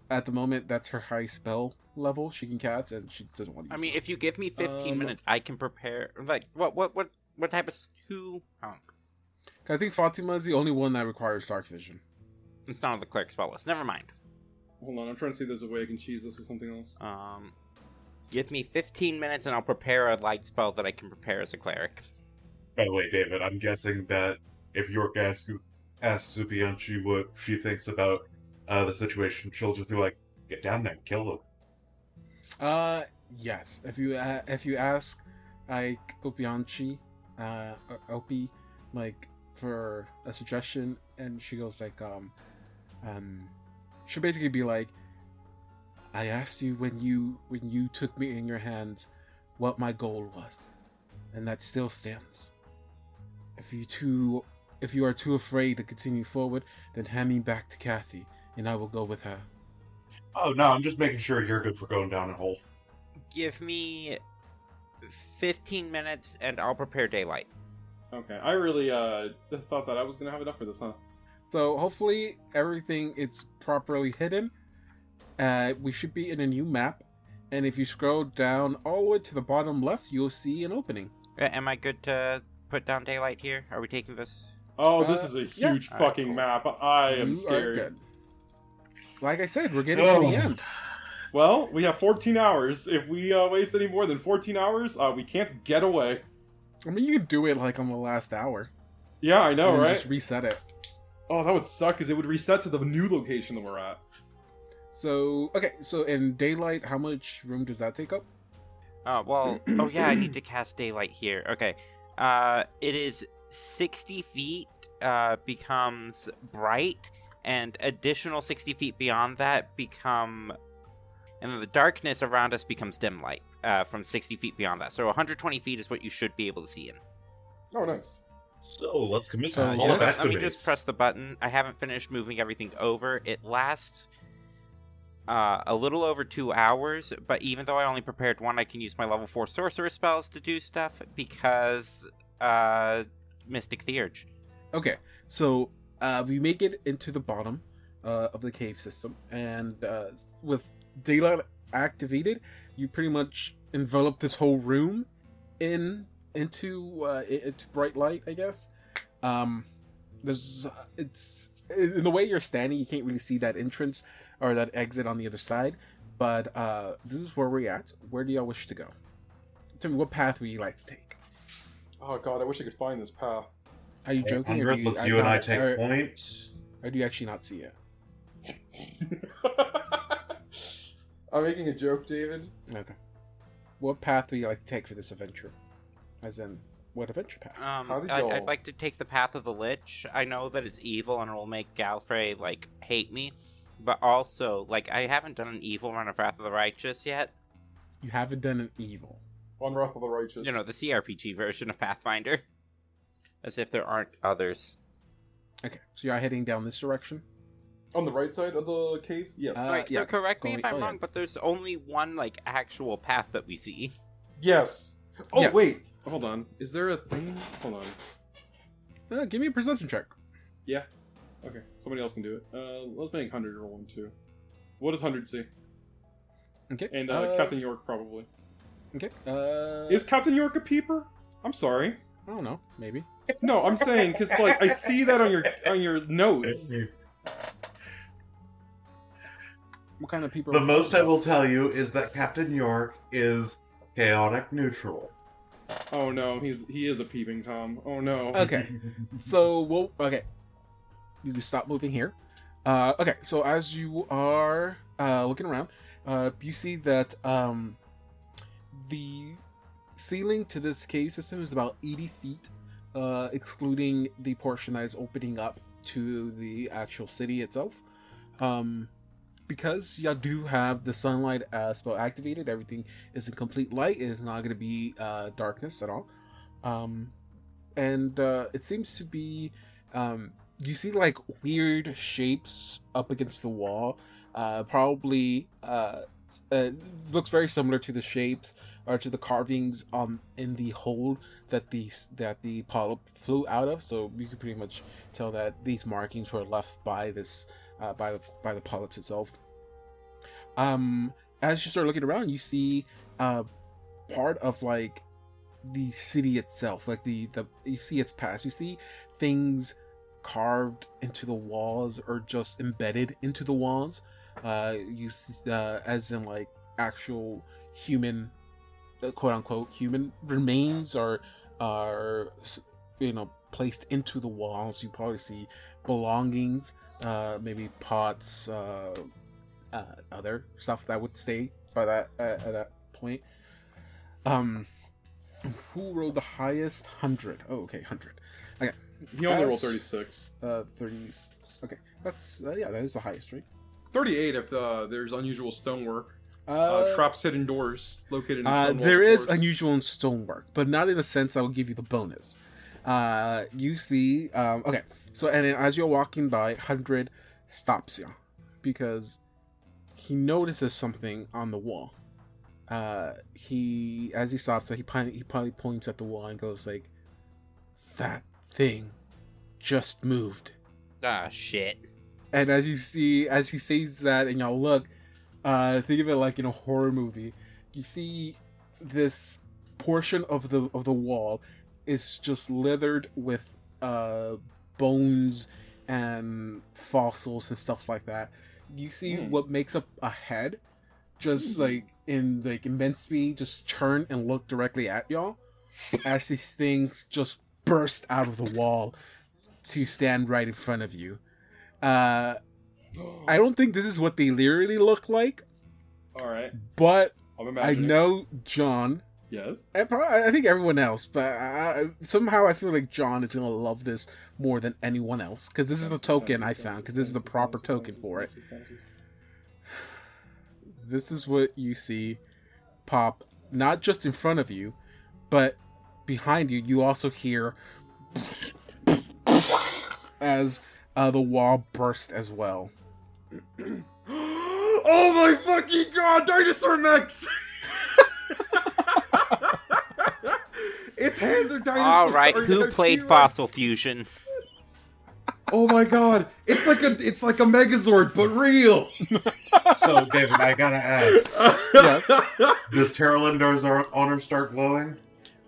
at the moment that's her high spell level she can cast, and she doesn't want to. I mean, it. if you give me 15 Um, minutes, I can prepare. Like, what, what, what, what type of who? Oh, I think Fatima is the only one that requires dark vision. it's not on the cleric spell list. Never mind. Hold on, I'm trying to see if there's a way I can cheese this with something else. Um, give me 15 minutes, and I'll prepare a light spell that I can prepare as a cleric. By the way, David, I'm guessing that if York asks asks Zubianchi what she thinks about uh, the situation, she'll just be like, "Get down there, and kill them." Uh, yes. If you uh, if you ask like Opianchi, uh, Opie, like for a suggestion, and she goes like, um, um, she'll basically be like, I asked you when you when you took me in your hands, what my goal was, and that still stands. If you too, if you are too afraid to continue forward, then hand me back to Kathy, and I will go with her. Oh no, I'm just making sure you're good for going down a hole. Give me 15 minutes, and I'll prepare daylight. Okay, I really uh thought that I was gonna have enough for this, huh? So hopefully everything is properly hidden. Uh, we should be in a new map, and if you scroll down all the way to the bottom left, you'll see an opening. Uh, Am I good to put down daylight here? Are we taking this? Oh, this Uh, is a huge Alright, fucking cool. map. I am You are scared. Good. Like I said, we're getting to Oh. the end. Well, we have 14 hours. If we uh, waste any more than 14 hours, uh, we can't get away. I mean, you could do it like on the last hour. Yeah, I know, and right? Just reset it. Oh, that would suck because it would reset to the new location that we're at. So okay, so in daylight, how much room does that take up? Oh, well, oh yeah, I need to cast daylight here. Okay. Uh, it is 60 feet, uh, becomes bright, and additional 60 feet beyond that become. And then the darkness around us becomes dim light, uh, from 60 feet beyond that. So 120 feet is what you should be able to see in. Oh, nice. So let's commit So, some yes. all Let me just press the button. I haven't finished moving everything over. It lasts uh, a little over two hours, but even though I only prepared one, I can use my level 4 sorcerer spells to do stuff because uh, Mystic Theurge. Okay, so uh, we make it into the bottom uh, of the cave system, and uh, with daylight activated, you pretty much envelop this whole room in into uh, into bright light. I guess. Um, there's uh, it's in the way you're standing, you can't really see that entrance or that exit on the other side. But uh, this is where we're at. Where do y'all wish to go? Tell me what path would you like to take? Oh god, I wish I could find this path. Are you joking? or do Hundred, let's you and I take or- points. or do you actually not see it? I'm making a joke, David. Okay. What path would you like to take for this adventure? As in, what adventure path? Um, I, y'all- I'd like to take the path of the Lich. I know that it's evil and it will make Galfrey, like, hate me. But also, like, I haven't done an evil run of Wrath of the Righteous yet. You haven't done an evil. On Wrath of the Righteous. You know, the CRPG version of Pathfinder. As if there aren't others. Okay, so you're heading down this direction. On the right side of the cave? Yes. Uh, right, yeah, so correct me going- if I'm oh, yeah. wrong, but there's only one, like, actual path that we see. yes. Oh, Yes. wait. Hold on. Is there a thing? Hold on. Uh, give me a perception check. Yeah. Okay, somebody else can do it. Uh, let's make hundred roll one too. What does hundred see? Okay. And uh, Captain York probably. Okay. Uh, Is Captain York a peeper? I'm sorry. I don't know. Maybe. No, I'm saying because like I see that on your on your notes. What kind of people? The most I will tell you is that Captain York is chaotic neutral. Oh no, he's he is a peeping tom. Oh no. Okay. So we'll okay. You stop moving here. Uh, okay, so as you are uh, looking around, uh, you see that um, the ceiling to this cave system is about 80 feet, uh, excluding the portion that is opening up to the actual city itself. Um, because y'all do have the sunlight as well activated, everything is in complete light. It is not going to be uh, darkness at all. Um, and uh, it seems to be um, you see like weird shapes up against the wall uh, probably uh, uh, looks very similar to the shapes or to the carvings um in the hole that the that the polyp flew out of. So you can pretty much tell that these markings were left by this uh, by the by the polyps itself. Um as you start looking around you see uh part of like the city itself like the the you see its past. You see things carved into the walls or just embedded into the walls uh you uh as in like actual human quote unquote human remains are are you know placed into the walls. You probably see belongings uh maybe pots uh, uh other stuff that would stay by that uh, at that point. Um who rolled the highest? 100 oh okay 100 Okay. He only rolled 36. uh 30 okay that's uh, yeah that is the highest right? 38 if uh, there's unusual stonework. Uh, uh, traps hidden doors located in uh stone walls, there course. unusual in stonework but not in the sense i will give you the bonus uh you see um okay so and as you're walking by 100 stops you because he notices something on the wall uh he as he stops he probably, he probably points at the wall and goes like that thing just moved Ah, shit. and as you see as he says that and y'all look uh think of it like in a horror movie. You see this portion of the of the wall is just littered with uh bones and fossils and stuff like that. You see Hmm. what makes up a head just like in like immense speed just turn and look directly at y'all as these things just burst out of the wall to stand right in front of you. Uh I don't think this is what they literally look like, All right. but I know John. Yes. And probably, I think everyone else, but I, somehow I feel like John is gonna love this more than anyone else because this is the token I found because this is the proper token for it. This is what you see pop not just in front of you, but behind you. You also hear as uh, the wall bursts as well. oh my fucking god, Dinosaur Max! its hands are dinosaur. All right, who played T-Rex. Fossil Fusion? Oh my god, it's like a it's like a Megazord but real. So, David, I gotta ask: Yes. Does Terra Lindar's owner start glowing?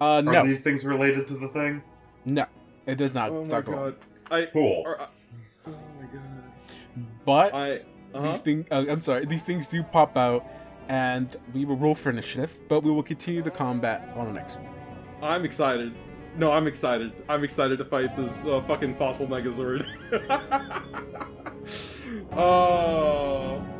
Uh, Are these things related to the thing? no, it does not oh my start glowing. god. I. Cool. Or, But I. Uh-huh. these things, uh, I'm sorry, these things do pop out, and we will roll for initiative. But we will continue the combat on the next one. I'm excited. No, I'm excited. I'm excited to fight this uh, fucking fossil Megazord. oh.